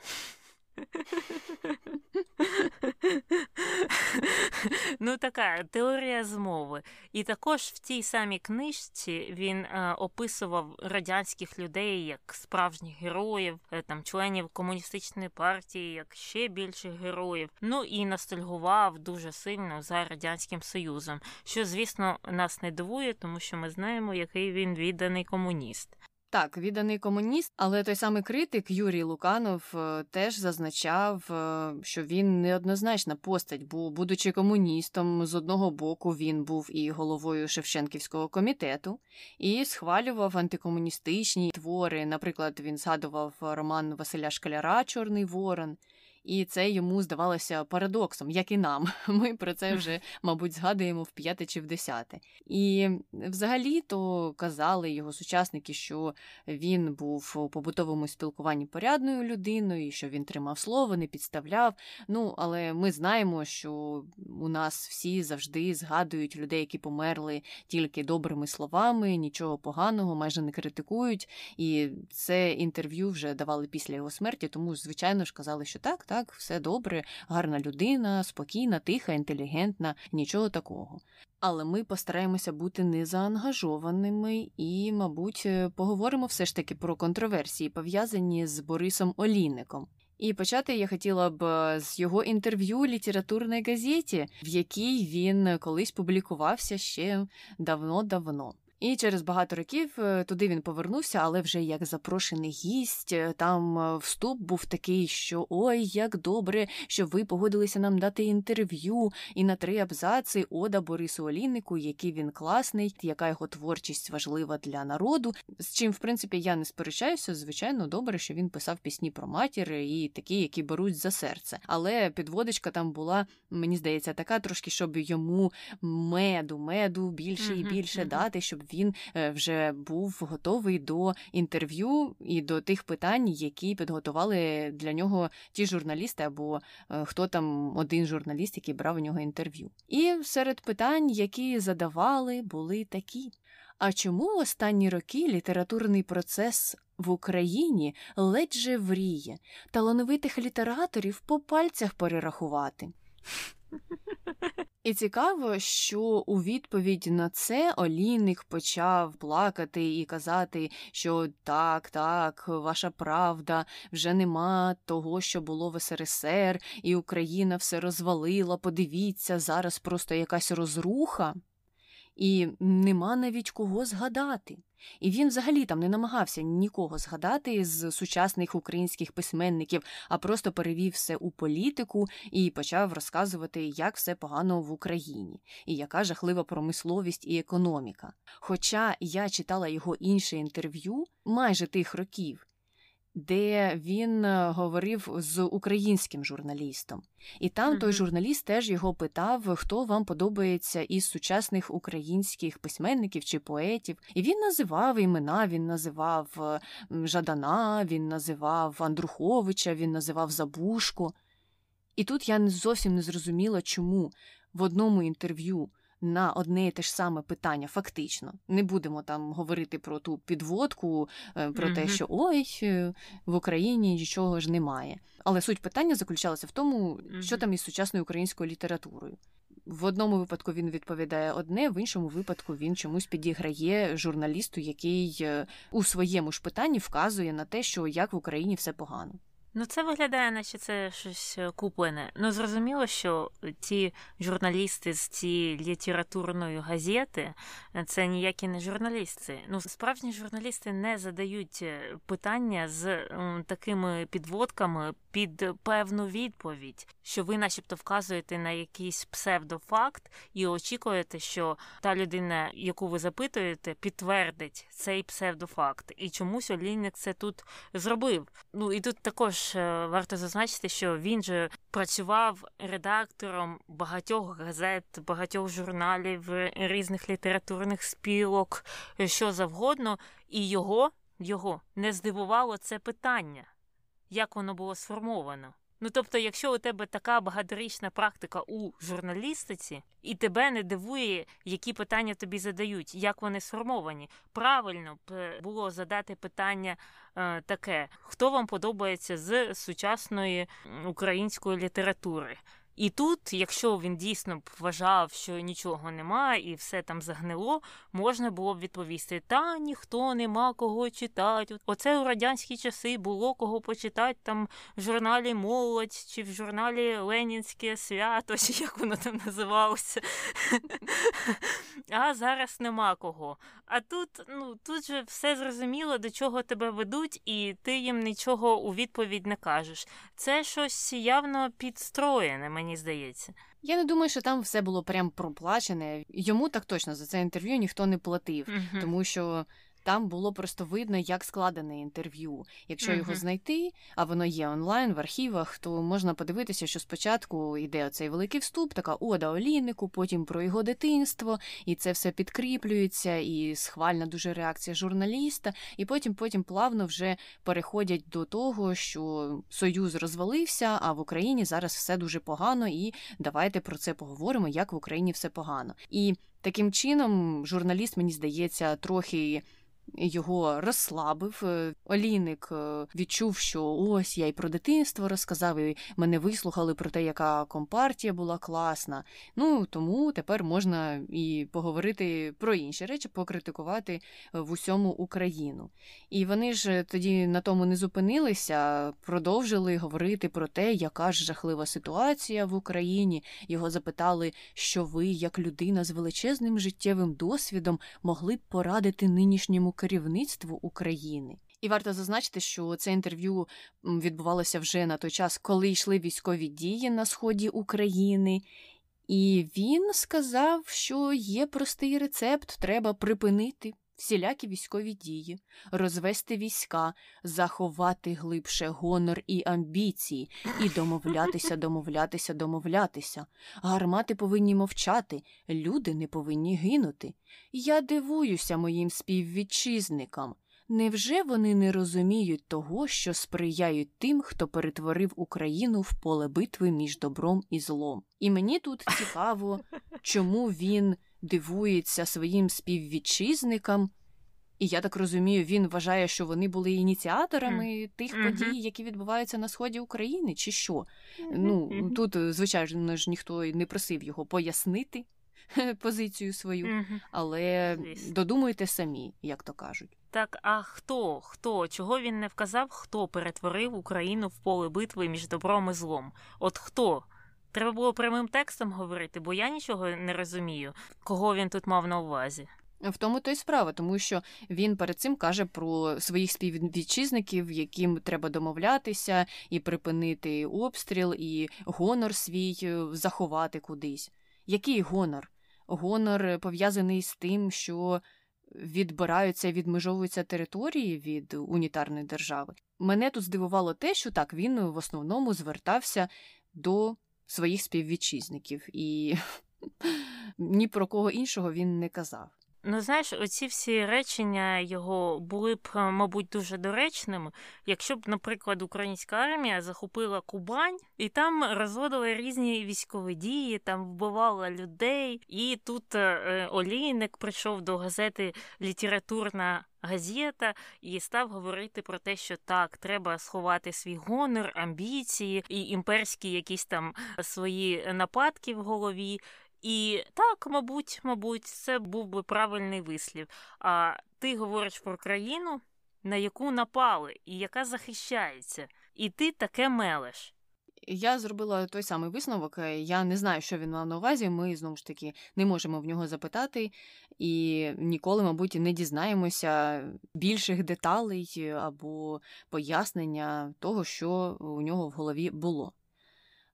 Ну, така теорія змови. І також в тій самій книжці він е, описував радянських людей як справжніх героїв, е, там членів комуністичної партії, як ще більших героїв. Ну і ностальгував дуже сильно за радянським союзом, що, звісно, нас не дивує, тому що ми знаємо, який він відданий комуніст. Так, відданий комуніст, але той самий критик Юрій Луканов е, теж зазначав, е, що він неоднозначна постать, бо, будучи комуністом, з одного боку він був і головою Шевченківського комітету і схвалював антикомуністичні твори. Наприклад, він згадував роман Василя Шкаляра Чорний Ворон і це йому здавалося парадоксом, як і нам. Ми про це вже, мабуть, згадуємо в п'яте чи в десяте. І взагалі то казали його сучасники, що він був у побутовому спілкуванні порядною людиною, що він тримав слово, не підставляв. Ну, але ми знаємо, що у нас всі завжди згадують людей, які померли тільки добрими словами, нічого поганого, майже не критикують. І це інтерв'ю вже давали після його смерті, тому, звичайно ж, казали, що так, так так, все добре, гарна людина, спокійна, тиха, інтелігентна, нічого такого. Але ми постараємося бути незаангажованими і, мабуть, е, поговоримо все ж таки про контроверсії, пов'язані з Борисом Олійником. І почати я хотіла б е, з його інтерв'ю літературній газеті, в якій він колись публікувався ще давно-давно. І через багато років е, туди він повернувся, але вже як запрошений гість. Е, там е, вступ був такий, що ой, як добре, що ви погодилися нам дати інтерв'ю, і на три абзаци ода Борису Олійнику, який він класний, яка його творчість важлива для народу. З чим, в принципі, я не сперечаюся. Звичайно, добре, що він писав пісні про матір і такі, які беруть за серце. Але підводичка там була, мені здається, така трошки, щоб йому меду, меду більше і більше дати, щоб він е, вже був готовий до інтерв'ю і до тих питань, які підготували для нього ті журналісти, або е, хто там один журналіст, який брав у нього інтерв'ю. І серед питань, які задавали, були такі. А чому останні роки літературний процес в Україні ледь же вріє, талановитих літераторів по пальцях перерахувати? І цікаво, що у відповідь на це Олійник почав плакати і казати, що так, так, ваша правда, вже нема того, що було в СРСР, і Україна все розвалила. Подивіться, зараз просто якась розруха, і нема навіть кого згадати. І він взагалі там не намагався нікого згадати з сучасних українських письменників, а просто перевів все у політику і почав розказувати, як все погано в Україні, і яка жахлива промисловість і економіка. Хоча я читала його інше інтерв'ю майже тих років де він е, говорив з українським журналістом. І там mm-hmm. той журналіст теж його питав, хто вам подобається із сучасних українських письменників чи поетів. І він називав імена, він називав е, Жадана, він називав Андруховича, він називав Забушку. І тут я зовсім не зрозуміла, чому в одному інтерв'ю на одне і те ж саме питання, фактично. Не будемо там говорити про ту підводку, е, про mm-hmm. те, що ой, е, в Україні нічого ж немає. Але суть питання заключалася в тому, mm-hmm. що там із сучасною українською літературою. В одному випадку він відповідає одне, в іншому випадку він чомусь підіграє журналісту, який е, у своєму ж питанні вказує на те, що як в Україні все погано. Ну, це виглядає, наче це щось е, куплене. Ну, зрозуміло, що ті журналісти з цієї літературної газети е, це ніякі не журналісти. Ну, справжні журналісти не задають е, питання з такими підводками під певну відповідь, що ви, начебто, вказуєте на якийсь псевдофакт і очікуєте, що та людина, яку ви запитуєте, підтвердить цей псевдофакт. І чомусь Олійник це тут зробив. Ну і тут також. Е, варто зазначити, що він же працював редактором багатьох газет, багатьох журналів, різних літературних спілок, що завгодно, і його, його не здивувало це питання, як воно було сформовано. Ну тобто, якщо у тебе така багаторічна практика у журналістиці, і тебе не дивує, які питання тобі задають, як вони сформовані, правильно б е, було задати питання е, таке: хто вам подобається з сучасної української літератури? І тут, якщо він дійсно б вважав, що нічого нема і все там загнило, можна було б відповісти: та ніхто нема кого читати. Оце у радянські часи було кого почитати там в журналі Молодь чи в журналі Ленінське свято, чи як воно там називалося. А зараз нема кого. А тут, ну тут же все зрозуміло, до чого тебе ведуть, і ти їм нічого у відповідь не кажеш. Це щось явно підстроєне, мені здається. Я не думаю, що там все було прям проплачене. Йому так точно за це інтерв'ю ніхто не платив, Мгм. тому що там було просто видно, як складене інтерв'ю. Якщо його знайти, а воно є онлайн в архівах, то можна подивитися, що спочатку йде оцей великий вступ, така ода Олійнику, потім про його дитинство, і це все підкріплюється, і схвальна дуже реакція журналіста, і потім потім плавно вже переходять до того, що Союз розвалився, а в Україні зараз все дуже погано, і давайте про це поговоримо, як в Україні все погано. І таким чином журналіст, мені здається, трохи. Його розслабив. Е, Олійник е, відчув, що ось я й про дитинство розказав, і мене вислухали про те, яка компартія була класна. Ну тому тепер можна і поговорити про інші речі, покритикувати е, в усьому Україну. І вони ж тоді на тому не зупинилися, продовжили говорити про те, яка ж жахлива ситуація в Україні. Його запитали, що ви, як людина з величезним життєвим досвідом, могли б порадити нинішньому керівництву України. І варто зазначити, що це інтерв'ю відбувалося вже на той час, коли йшли військові дії на сході України. І він сказав, що є простий рецепт: треба припинити всілякі військові дії, розвести війська, заховати глибше гонор і амбіції, і домовлятися, домовлятися, домовлятися. Гармати повинні мовчати, люди не повинні гинути. Я дивуюся моїм співвітчизникам. Невже вони не розуміють того, що сприяють тим, хто перетворив Україну в поле битви між добром і злом? І мені тут цікаво, чому він дивується своїм співвітчизникам. І я так розумію, він вважає, що вони були ініціаторами тих Мгм. подій, які відбуваються на сході України, чи що? Ну тут, звичайно ж, ніхто не просив його пояснити позицію свою, Мгм. але Звісно. додумуйте самі, як то кажуть. Так, а хто? Хто? Чого він не вказав, хто перетворив Україну в поле битви між добром і злом? От хто? Треба було прямим текстом говорити, бо я нічого не розумію, кого він тут мав на увазі. В тому то й справа, тому що він перед цим каже про своїх співвітчизників, яким треба домовлятися і припинити обстріл, і гонор свій е, заховати кудись. Який гонор? Гонор пов'язаний з тим, що відбираються, відмежовуються території від унітарної держави. Мене тут здивувало те, що так він в основному звертався до своїх співвітчизників, і ні про кого іншого він не казав. Ну, знаєш, оці всі речення його були б, е, мабуть, дуже доречними, якщо б, наприклад, українська армія захопила Кубань і там розводила різні військові дії, там вбивала людей, і тут е, е, Олійник прийшов до газети Літературна газета і став говорити про те, що так, треба сховати свій гонор, амбіції і імперські якісь там свої нападки в голові. І так, мабуть, мабуть, це був би правильний вислів. А ти говориш про країну, на яку напали і яка захищається, і ти таке мелеш. Я зробила той самий висновок. е, Я не знаю, що він мав на увазі. Ми знову ж таки не можемо в нього запитати і ніколи, мабуть, не дізнаємося більших деталей або пояснення того, що у нього в голові було.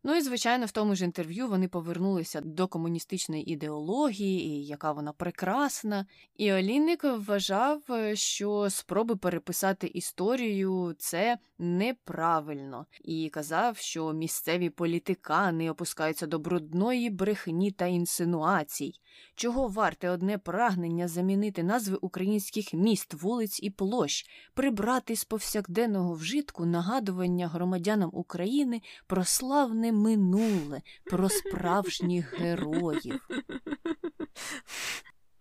Ну і, звичайно, в тому ж інтерв'ю вони повернулися до комуністичної ідеології, і яка вона прекрасна. І Олійник вважав, е, що спроби переписати історію це неправильно, і казав, що місцеві політикани опускаються до брудної брехні та інсинуацій, чого варте одне прагнення замінити назви українських міст, вулиць і площ, прибрати з повсякденного вжитку нагадування громадянам України про славне минуле, про справжніх героїв.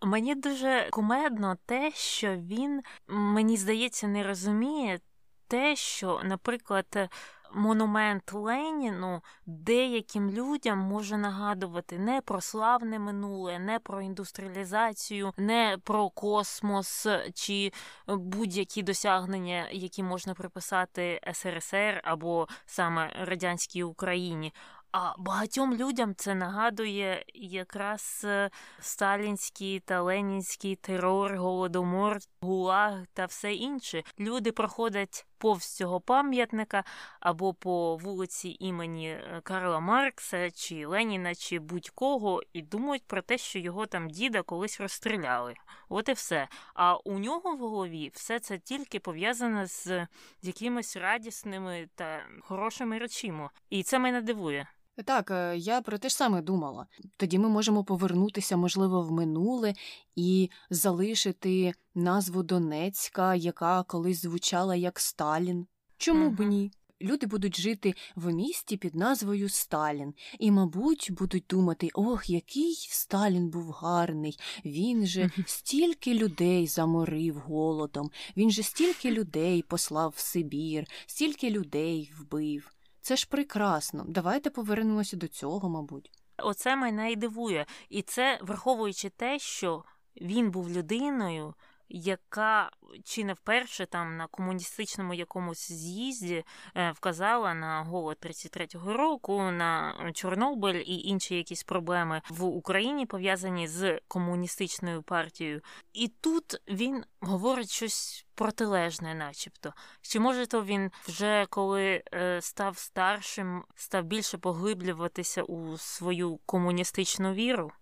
Мені дуже кумедно те, що він, мені здається, не розуміє те, що, наприклад, монумент Леніну деяким людям може нагадувати не про славне минуле, не про індустріалізацію, не про космос чи будь-які досягнення, які можна приписати СРСР або саме радянській Україні. А багатьом людям це нагадує якраз е, сталінський та ленінський терор, голодомор, гулаг та все інше. Люди проходять повз цього пам'ятника або по вулиці імені е, Карла Маркса чи Леніна, чи будь-кого, і думають про те, що його там діда колись розстріляли. От і все. А у нього в голові все це тільки пов'язане з якимись радісними та хорошими речима. І це мене дивує. Так, е, я про те ж саме думала. Тоді ми можемо повернутися, можливо, в минуле і залишити назву Донецька, яка колись звучала як Сталін. Чому б ні? Люди будуть жити в місті під назвою Сталін, і, мабуть, будуть думати: ох, який Сталін був гарний, він же стільки людей заморив голодом, він же стільки людей послав в Сибір, стільки людей вбив. Це ж прекрасно. Давайте повернемося до цього, мабуть. Оце мене і дивує. І це враховуючи те, що він був людиною, яка чи не вперше там на комуністичному якомусь з'їзді е, вказала на голод 33-го року, на Чорнобиль і інші якісь проблеми в Україні пов'язані з комуністичною партією. І тут він говорить щось протилежне, начебто. Чи може то він вже коли е, став старшим, став більше поглиблюватися у свою комуністичну віру?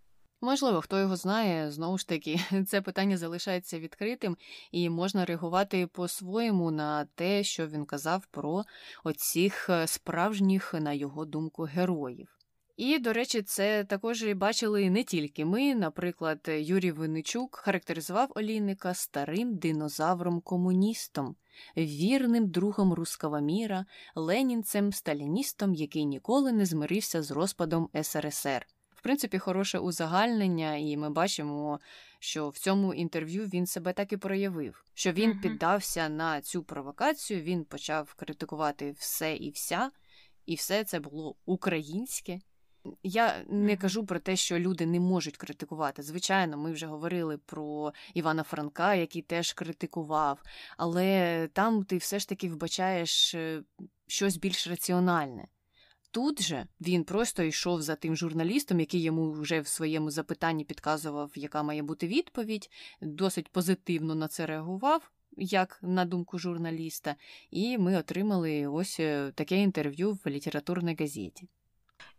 Можливо, хто його знає, знову ж таки, це питання залишається відкритим, і можна реагувати по-своєму на те, що він казав про оцих е, справжніх, на його думку, героїв. І, до речі, це також і бачили не тільки ми. Наприклад, Юрій Винничук характеризував Олійника старим динозавром-комуністом, вірним другом руского міра, ленінцем, сталіністом, який ніколи не змирився з розпадом СРСР в принципі, хороше узагальнення, і ми бачимо, що в цьому інтерв'ю він себе так і проявив, що він uh-huh. піддався на цю провокацію, він почав критикувати все і вся, і все це було українське. Я не кажу про те, що люди не можуть критикувати. Звичайно, ми вже говорили про Івана Франка, який теж критикував, але там ти все ж таки вбачаєш е, щось більш раціональне. Тут же він просто йшов за тим журналістом, який йому вже в своєму запитанні підказував, яка має бути відповідь, досить позитивно на це реагував, як на думку журналіста, і ми отримали ось е, таке інтерв'ю в літературній газеті.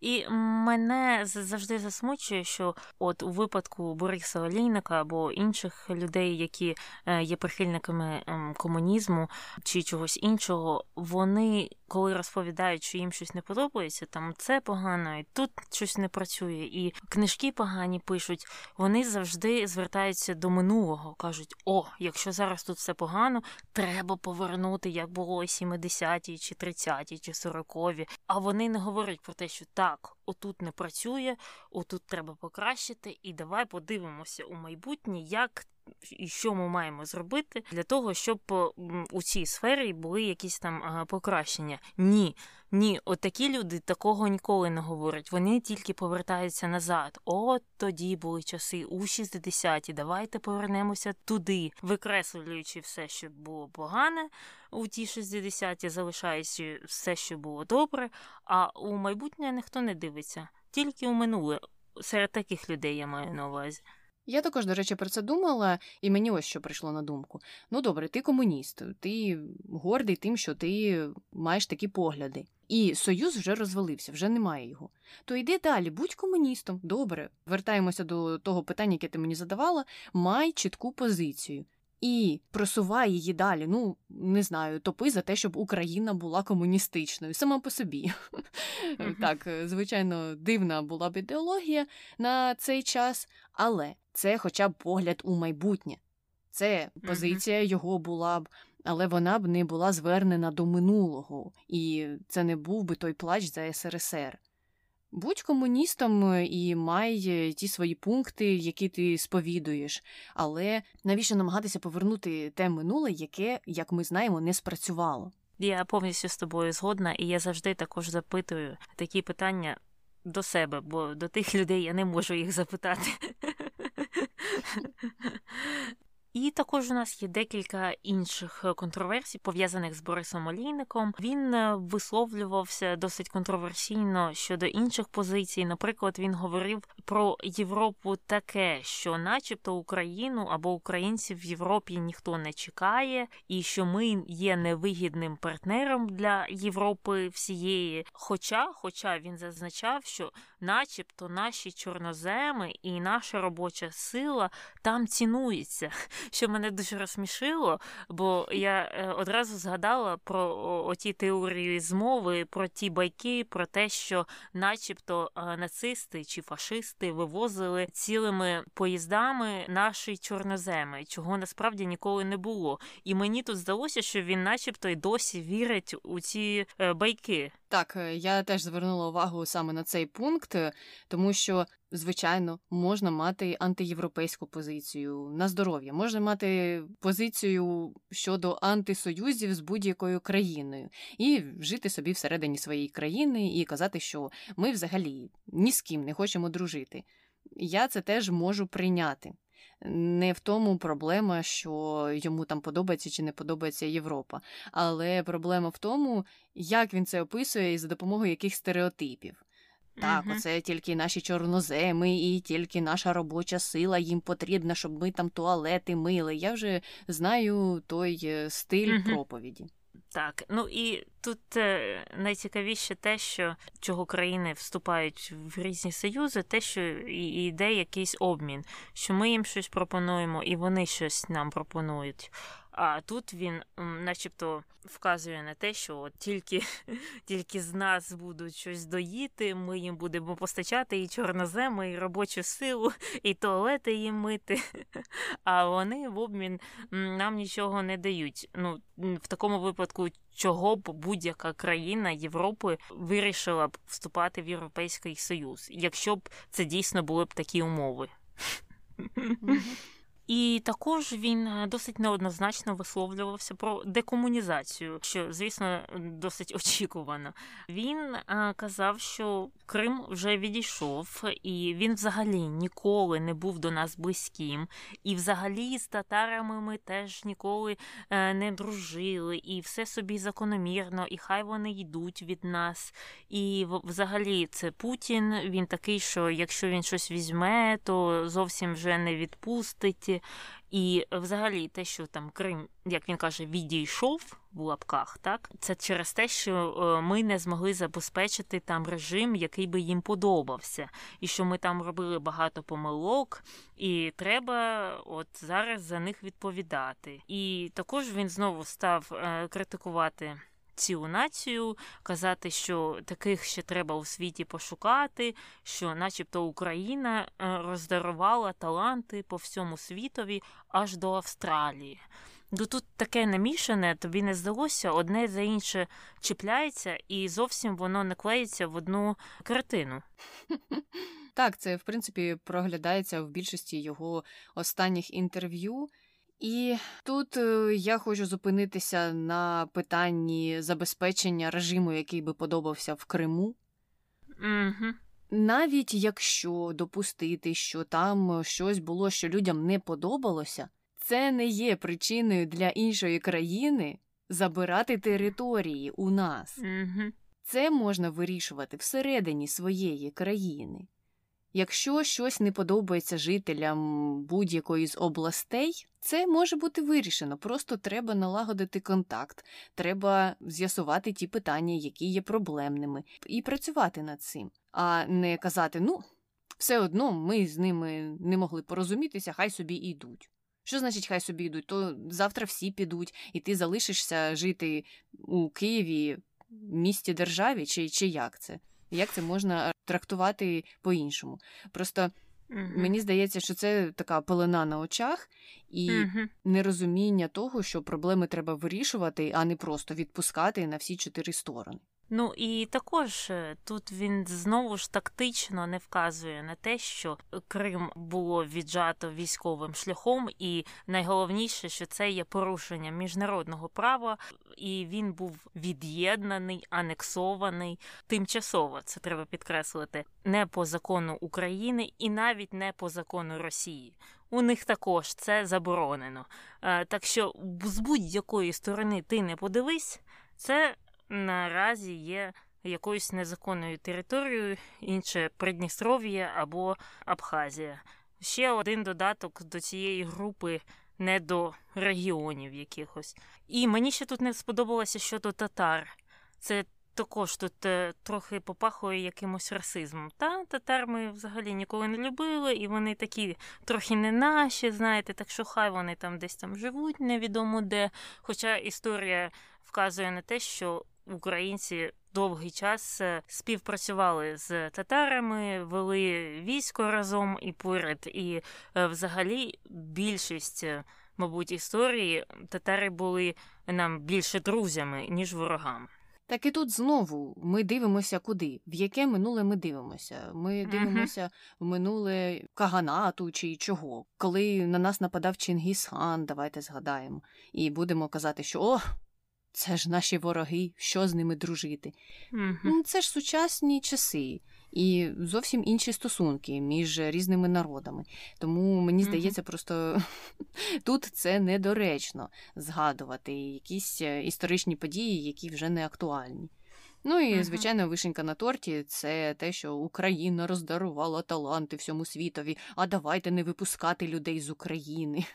І мене завжди засмучує, що от у випадку Бориса Олійника або інших людей, які е, є прихильниками ем, комунізму чи чогось іншого, вони коли розповідають, що їм щось не подобається, там це погано, і тут щось не працює, і книжки погані пишуть, вони завжди звертаються до минулого, кажуть: о, якщо зараз тут все погано, треба повернути, як було 70-ті, чи 30-ті, чи 40-ві. А вони не говорять про те, що так, отут не працює, отут треба покращити, і давай подивимося у майбутнє, як і що ми маємо зробити для того, щоб у цій сфері були якісь там покращення. Ні, ні, от такі люди такого ніколи не говорять. Вони тільки повертаються назад. От тоді були часи у 60-ті. Давайте повернемося туди, викреслюючи все, що було погане у ті 60-ті, залишаючи все, що було добре. А у майбутнє ніхто не дивиться, тільки у минуле. Серед таких людей я маю на увазі. Я також, до речі, про це думала, і мені ось що прийшло на думку. Ну добре, ти комуніст, ти гордий тим, що ти маєш такі погляди. І союз вже розвалився, вже немає його. То йди далі, будь комуністом. Добре, вертаємося до того питання, яке ти мені задавала. Май чітку позицію і просувай її далі. Ну не знаю, топи за те, щоб Україна була комуністичною сама по собі. Так, звичайно, дивна була б ідеологія на цей час, але це, хоча б погляд у майбутнє. Це позиція його була б. Але вона б не була звернена до минулого, і це не був би той плач за СРСР. Будь комуністом е, і май е, ті свої пункти, які ти сповідуєш, але навіщо намагатися повернути те минуле, яке, як ми знаємо, не спрацювало? Я повністю з тобою згодна, і я завжди також запитую такі питання до себе, бо до тих людей я не можу їх запитати. І також у нас є декілька інших е, контроверсій, пов'язаних з Борисом Олійником. Він е, висловлювався досить контроверсійно щодо інших позицій. Наприклад, він говорив про Європу таке, що, начебто, Україну або українців в Європі ніхто не чекає, і що ми є невигідним партнером для Європи всієї. Хоча, хоча він зазначав, що, начебто, наші чорноземи і наша робоча сила там цінується що мене дуже розсмішило, бо я е, одразу згадала про оті теорії змови, про ті байки, про те, що, начебто, е, нацисти чи фашисти вивозили цілими поїздами наші чорноземи, чого насправді ніколи не було. І мені тут здалося, що він, начебто, й досі вірить у ці е, байки. Так, я теж звернула увагу саме на цей пункт, тому що звичайно, можна мати антиєвропейську позицію на здоров'я, можна мати позицію щодо антисоюзів з будь-якою країною і жити собі всередині своєї країни і казати, що ми взагалі ні з ким не хочемо дружити. Я це теж можу прийняти. Не в тому проблема, що йому там подобається чи не подобається Європа, але проблема в тому, як він це описує і за допомогою яких стереотипів. Так, угу. оце тільки наші чорноземи, і тільки наша робоча сила їм потрібна, щоб ми там туалети мили. Я вже знаю той е, стиль угу. проповіді. Так, ну і тут е, найцікавіше те, що чого країни вступають в різні союзи, те, що і йде якийсь обмін, що ми їм щось пропонуємо, і вони щось нам пропонують. А тут він, начебто, вказує на те, що от тільки тільки з нас будуть щось доїти, ми їм будемо постачати і чорноземи, і робочу силу, і туалети їм мити. А вони в обмін нам нічого не дають. Ну, в такому випадку, чого б будь-яка країна Європи вирішила б вступати в Європейський Союз, якщо б це дійсно були б такі умови. І також він е, досить неоднозначно висловлювався про декомунізацію, що звісно досить очікувано. Він е, казав, що Крим вже відійшов, і він взагалі ніколи не був до нас близьким. І взагалі з татарами ми теж ніколи е, не дружили, і все собі закономірно, і хай вони йдуть від нас. І взагалі це Путін. Він такий, що якщо він щось візьме, то зовсім вже не відпустить. І взагалі те, що там Крим, як він каже, відійшов в лапках, так це через те, що е, ми не змогли забезпечити там режим, який би їм подобався, і що ми там робили багато помилок, і треба от зараз за них відповідати. І також він знову став е, критикувати цілу націю, казати, що таких ще треба у світі пошукати, що, начебто, Україна е, роздарувала таланти по всьому світові аж до Австралії. Ну тут таке намішане, тобі не здалося, одне за інше чіпляється, і зовсім воно не клеїться в одну картину. Так, це в принципі проглядається в більшості його останніх інтерв'ю. І тут е, я хочу зупинитися на питанні забезпечення режиму, який би подобався в Криму. Угу. Навіть якщо допустити, що там щось було, що людям не подобалося, це не є причиною для іншої країни забирати території у нас. Угу. Це можна вирішувати всередині своєї країни. Якщо щось не подобається жителям будь-якої з областей, це може бути вирішено. Просто треба налагодити контакт, треба з'ясувати ті питання, які є проблемними, і працювати над цим, а не казати, ну, все одно ми з ними не могли порозумітися, хай собі йдуть. Що значить, хай собі йдуть? То завтра всі підуть, і ти залишишся жити у Києві, місті державі, чи, чи як це? Як це можна трактувати по-іншому? Просто uh мені здається, що це така пелена на очах і uh нерозуміння того, що проблеми треба вирішувати, а не просто відпускати на всі чотири сторони. Ну і також е, тут він знову ж тактично не вказує на те, що Крим було віджато військовим шляхом, і найголовніше, що це є порушення міжнародного права, і він був від'єднаний, анексований тимчасово. Це треба підкреслити не по закону України і навіть не по закону Росії. У них також це заборонено. Е, так що з будь-якої сторони ти не подивись, це наразі є якоюсь незаконною територією, інше Придністров'я або Абхазія. Ще один додаток до цієї групи не до регіонів якихось. І мені ще тут не сподобалося щодо татар. Це також тут е, трохи попахує якимось расизмом. Та татар ми взагалі ніколи не любили, і вони такі трохи не наші, знаєте, так що хай вони там десь там живуть, невідомо де. Хоча історія вказує на те, що українці довгий час е, співпрацювали з татарами, вели військо разом і поряд. І е, взагалі більшість, е, мабуть, історії татари були нам більше друзями, ніж ворогами. Так і тут знову ми дивимося куди, в яке минуле ми дивимося. Ми дивимося в минуле Каганату чи чого, коли на нас нападав Чингіс-хан, давайте згадаємо, і будемо казати, що о, це ж наші вороги, що з ними дружити. Угу. Це ж сучасні часи і зовсім інші стосунки між різними народами. Тому мені здається, просто тут це недоречно згадувати якісь е, історичні події, які вже не актуальні. Ну і, звичайно, вишенька на торті це те, що Україна роздарувала таланти всьому світові, а давайте не випускати людей з України.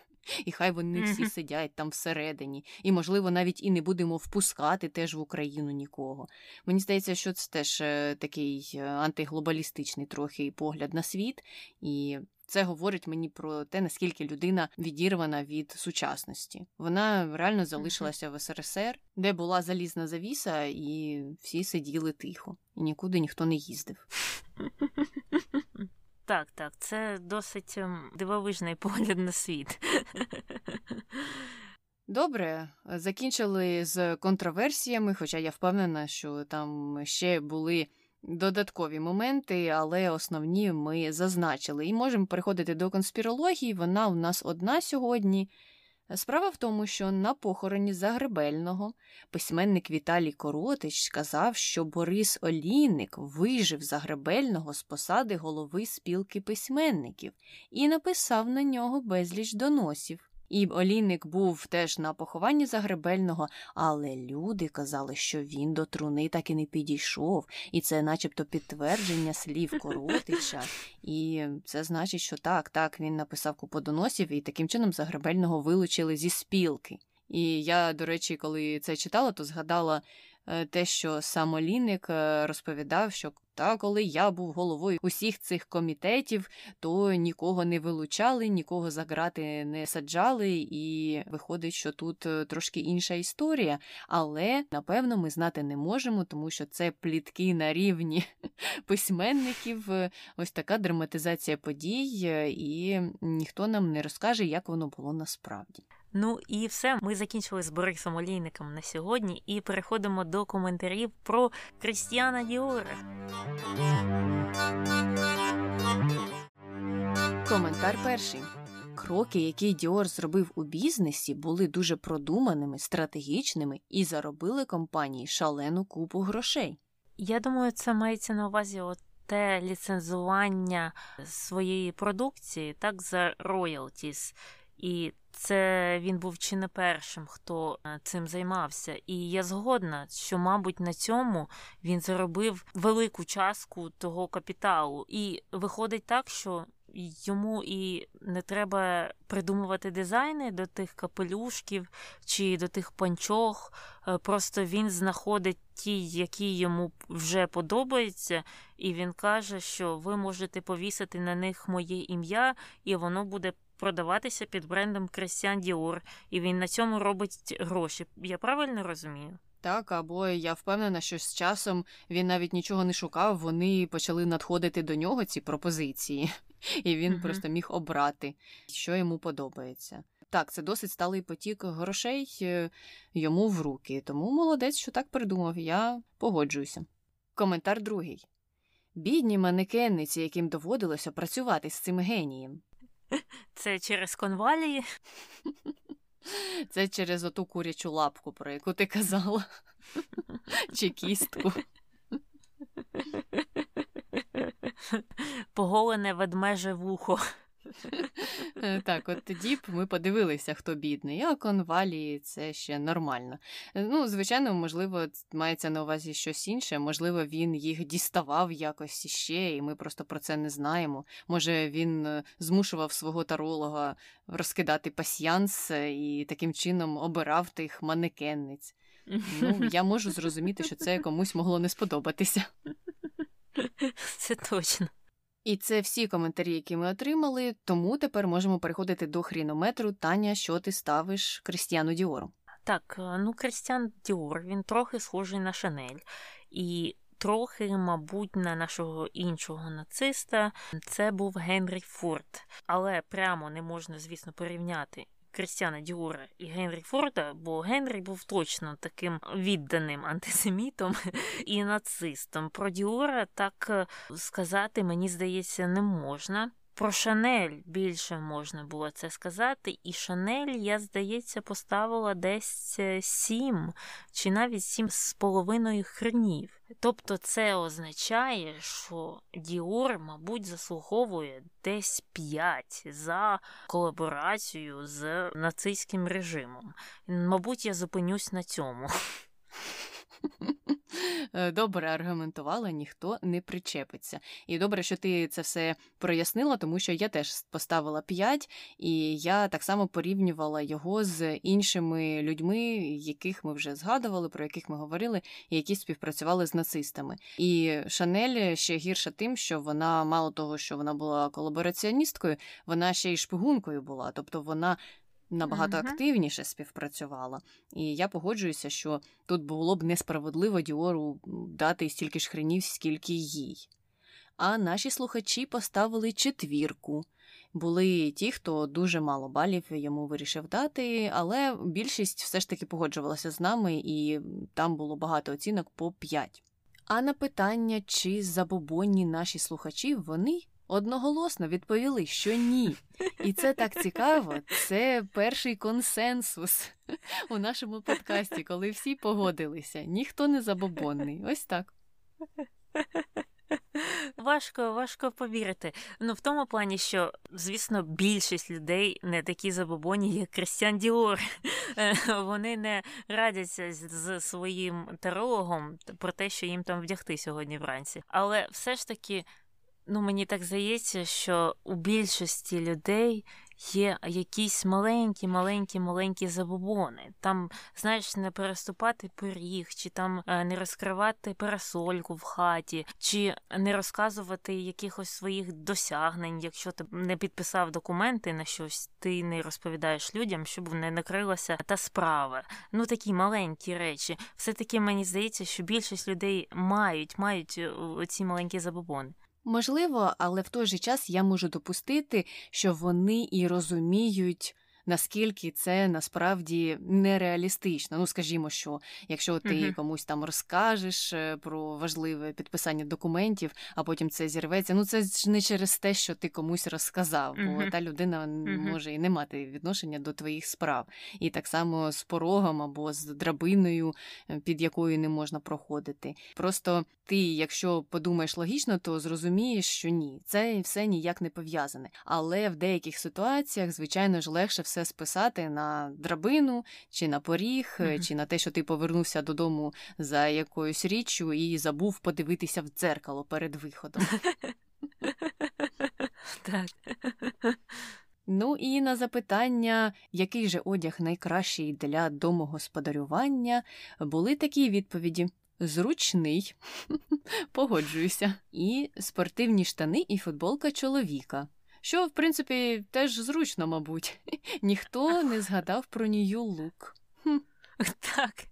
І хай вони всі сидять там всередині, і, можливо, навіть і не будемо впускати теж в Україну нікого. Мені здається, що це теж е, такий е, антиглобалістичний трохи погляд на світ, і це говорить мені про те, наскільки людина відірвана від сучасності. Вона реально залишилася в СРСР, де була залізна завіса, і всі сиділи тихо, і нікуди ніхто не їздив. Так, так, це досить ем, дивовижний погляд на світ. Добре, закінчили з контроверсіями, хоча я впевнена, що там ще були додаткові моменти, але основні ми зазначили. І можемо переходити до конспірології. Вона у нас одна сьогодні. Справа в тому, що на похороні Загребельного письменник Віталій Коротич сказав, що Борис Олійник вижив Загребельного з посади голови спілки письменників і написав на нього безліч доносів. І Олійник був теж на похованні Загребельного, але люди казали, що він до труни так і не підійшов, і це начебто підтвердження слів Коротича. І це значить, що так, так, він написав купу доносів, і таким чином Загребельного вилучили зі спілки. І я, до речі, коли це читала, то згадала те, що сам Олійник е, розповідав, що та коли я був головою усіх цих комітетів, то нікого не вилучали, нікого за грати не саджали, і виходить, що тут е, трошки інша історія. Але напевно ми знати не можемо, тому що це плітки на рівні письменників, е, ось така драматизація подій, е, і ніхто нам не розкаже, як воно було насправді. Ну і все, ми закінчили з Борисом Олійником на сьогодні і переходимо до коментарів про Крістіана Діора. Коментар перший. Кроки, які Діор зробив у бізнесі, були дуже продуманими, стратегічними і заробили компанії шалену купу грошей. Я думаю, це мається на увазі от те ліцензування своєї продукції, так, за royalties. І це він був чи не першим, хто е, цим займався. І я згодна, що, мабуть, на цьому він заробив велику частку того капіталу. І виходить так, що йому і не треба придумувати дизайни до тих капелюшків чи до тих панчох. Е, Просто він знаходить ті, які йому вже подобаються, і він каже, що ви можете повісити на них моє ім'я, і воно буде продаватися під брендом Christian Dior, і він на цьому робить гроші. Я правильно розумію? Так, або я впевнена, що з часом він навіть нічого не шукав, вони почали надходити до нього ці пропозиції, і він Мгм. просто міг обрати, що йому подобається. Так, це досить сталий потік грошей е, йому в руки. Тому молодець, що так придумав. Я погоджуюся. Коментар другий. Бідні манекенниці, яким доводилося працювати з цим генієм. Це через конвалії. Це через оту курячу лапку, про яку ти казала. Чи кістку. Поголене ведмеже вухо. Е, так, от тоді б ми подивилися, хто бідний, а конвалії це ще нормально. Е, ну, звичайно, можливо, мається на увазі щось інше. Можливо, він їх діставав якось іще, і ми просто про це не знаємо. Може, він е, змушував свого таролога розкидати пасьянс і таким чином обирав тих манекенниць. Ну, я можу зрозуміти, що це комусь могло не сподобатися. Це точно. І це всі коментарі, які ми отримали, тому тепер можемо переходити до хрінометру. Таня, що ти ставиш Крістіану Діору? Так, е, ну Крістіан Діор, він трохи схожий на Шанель. І трохи, мабуть, на нашого іншого нациста це був Генрі Форд. Але прямо не можна, звісно, порівняти Крістіана Діора і Генрі Форда, бо Генрі був точно таким відданим антисемітом і нацистом. Про Діора так е, сказати, мені здається, не можна. Про Шанель більше можна було це сказати, і Шанель, я здається, поставила десь е, сім чи навіть сім з половиною хренів. Тобто це означає, що Діор, мабуть, заслуговує десь п'ять за колаборацію з нацистським режимом. Мабуть, я зупинюсь на цьому. Е, добре аргументувала, ніхто не причепиться. І добре, що ти це все прояснила, тому що я теж поставила 5, і я так само порівнювала його з іншими людьми, яких ми вже згадували, про яких ми говорили, які співпрацювали з нацистами. І Шанель ще гірша тим, що вона, мало того, що вона була колабораціоністкою, вона ще й шпигункою була, тобто вона набагато Мгм. активніше співпрацювала. І я погоджуюся, що тут було б несправедливо Діору дати стільки ж хренів, скільки їй. А наші слухачі поставили четвірку. Були ті, хто дуже мало балів йому вирішив дати, але більшість все ж таки погоджувалася з нами, і там було багато оцінок по 5. А на питання, чи забобонні наші слухачі, вони одноголосно відповіли, що ні. І це так цікаво. Це перший консенсус у нашому подкасті, коли всі погодилися. Ніхто не забобонний. Ось так. Важко, важко повірити. Ну, в тому плані, що, звісно, більшість людей не такі забобонні, як Крістіан Діор. Е, Вони не радяться з, своїм тарологом про те, що їм там вдягти сьогодні вранці. Але все ж таки, ну мені так здається, що у більшості людей є якісь маленькі, маленькі, маленькі забобони. Там, знаєш, не переступати поріг, чи там е, не розкривати парасольку в хаті, чи не розказувати якихось своїх досягнень, якщо ти не підписав документи на щось, ти не розповідаєш людям, щоб не накрилася та справа. Ну такі маленькі речі. Все таки мені здається, що більшість людей мають, мають е, оці маленькі забобони. Можливо, але в той же час я можу допустити, що вони і розуміють. Наскільки це насправді нереалістично. Ну, скажімо, що якщо ти Мгм. комусь там розкажеш е, про важливе підписання документів, а потім це зірветься. Ну це ж не через те, що ти комусь розказав, бо Мгм. та людина може і не мати відношення до твоїх справ. І так само з порогом або з драбиною, е, під якою не можна проходити. Просто ти, якщо подумаєш логічно, то зрозумієш, що ні, це все ніяк не пов'язане. Але в деяких ситуаціях, звичайно ж, легше все списати на драбину, чи на поріг, Мгм. чи на те, що ти повернувся додому за якоюсь річчю і забув подивитися в дзеркало перед виходом. Так. Ну і на запитання, який же одяг найкращий для домогосподарювання, були такі відповіді: зручний, погоджуюся, і спортивні штани і футболка чоловіка. Що, в принципі, теж зручно, мабуть. Ніхто не згадав про нію Лук. Так.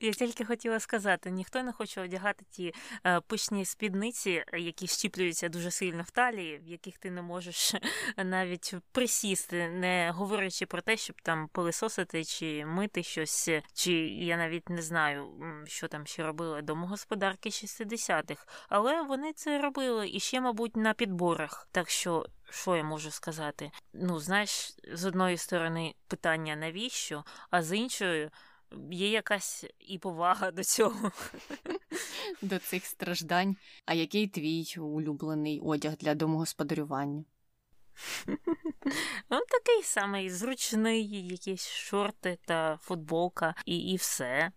Я тільки хотіла сказати: ніхто не хоче одягати ті е, пишні спідниці, які щіплюються дуже сильно в талії, в яких ти не можеш навіть присісти, не говорячи про те, щоб там пилисосити чи мити щось, чи я навіть не знаю, що там ще робили домогосподарки 60-х. Але вони це робили і ще, мабуть, на підборах. Так що що я можу сказати? Ну, знаєш, з одної сторони питання навіщо, а з іншої є якась і повага до цього. До цих страждань. А який твій улюблений одяг для домогосподарювання? Ну, такий самий зручний, якісь шорти та футболка, і, і все.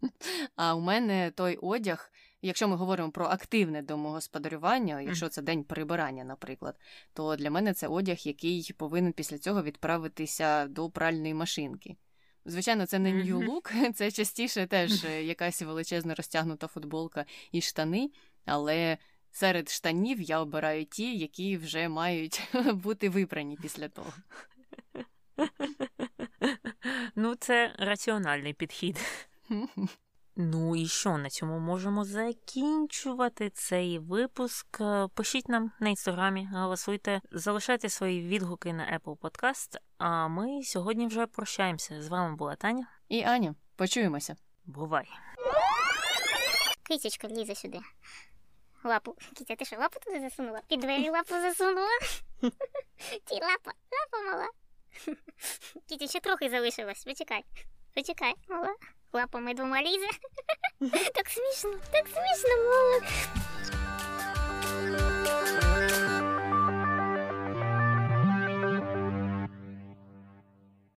А у мене той одяг. Якщо ми говоримо про активне домогосподарювання, якщо це день прибирання, наприклад, то для мене це одяг, який повинен після цього відправитися до пральної машинки. Звичайно, це не New Look, це частіше теж е, якась величезна розтягнута футболка і штани, але серед штанів я обираю ті, які вже мають бути випрані після того. Ну, це раціональний підхід. Ну і що на цьому можемо закінчувати цей випуск? Пишіть нам на інстаграмі, голосуйте, залишайте свої відгуки на Apple Podcast, А ми сьогодні вже прощаємося. З вами була Таня і Аня. Почуємося. Бувай. Кисечка лізе сюди. Лапу. Кітя, ти що лапу туди засунула? Під двері лапу засунула. Ті лапа, лапа мала. Кітя, ще трохи залишилось. Почекай. Почекай, мала. Лапами двома лізе. Так смішно, так смішно, мала.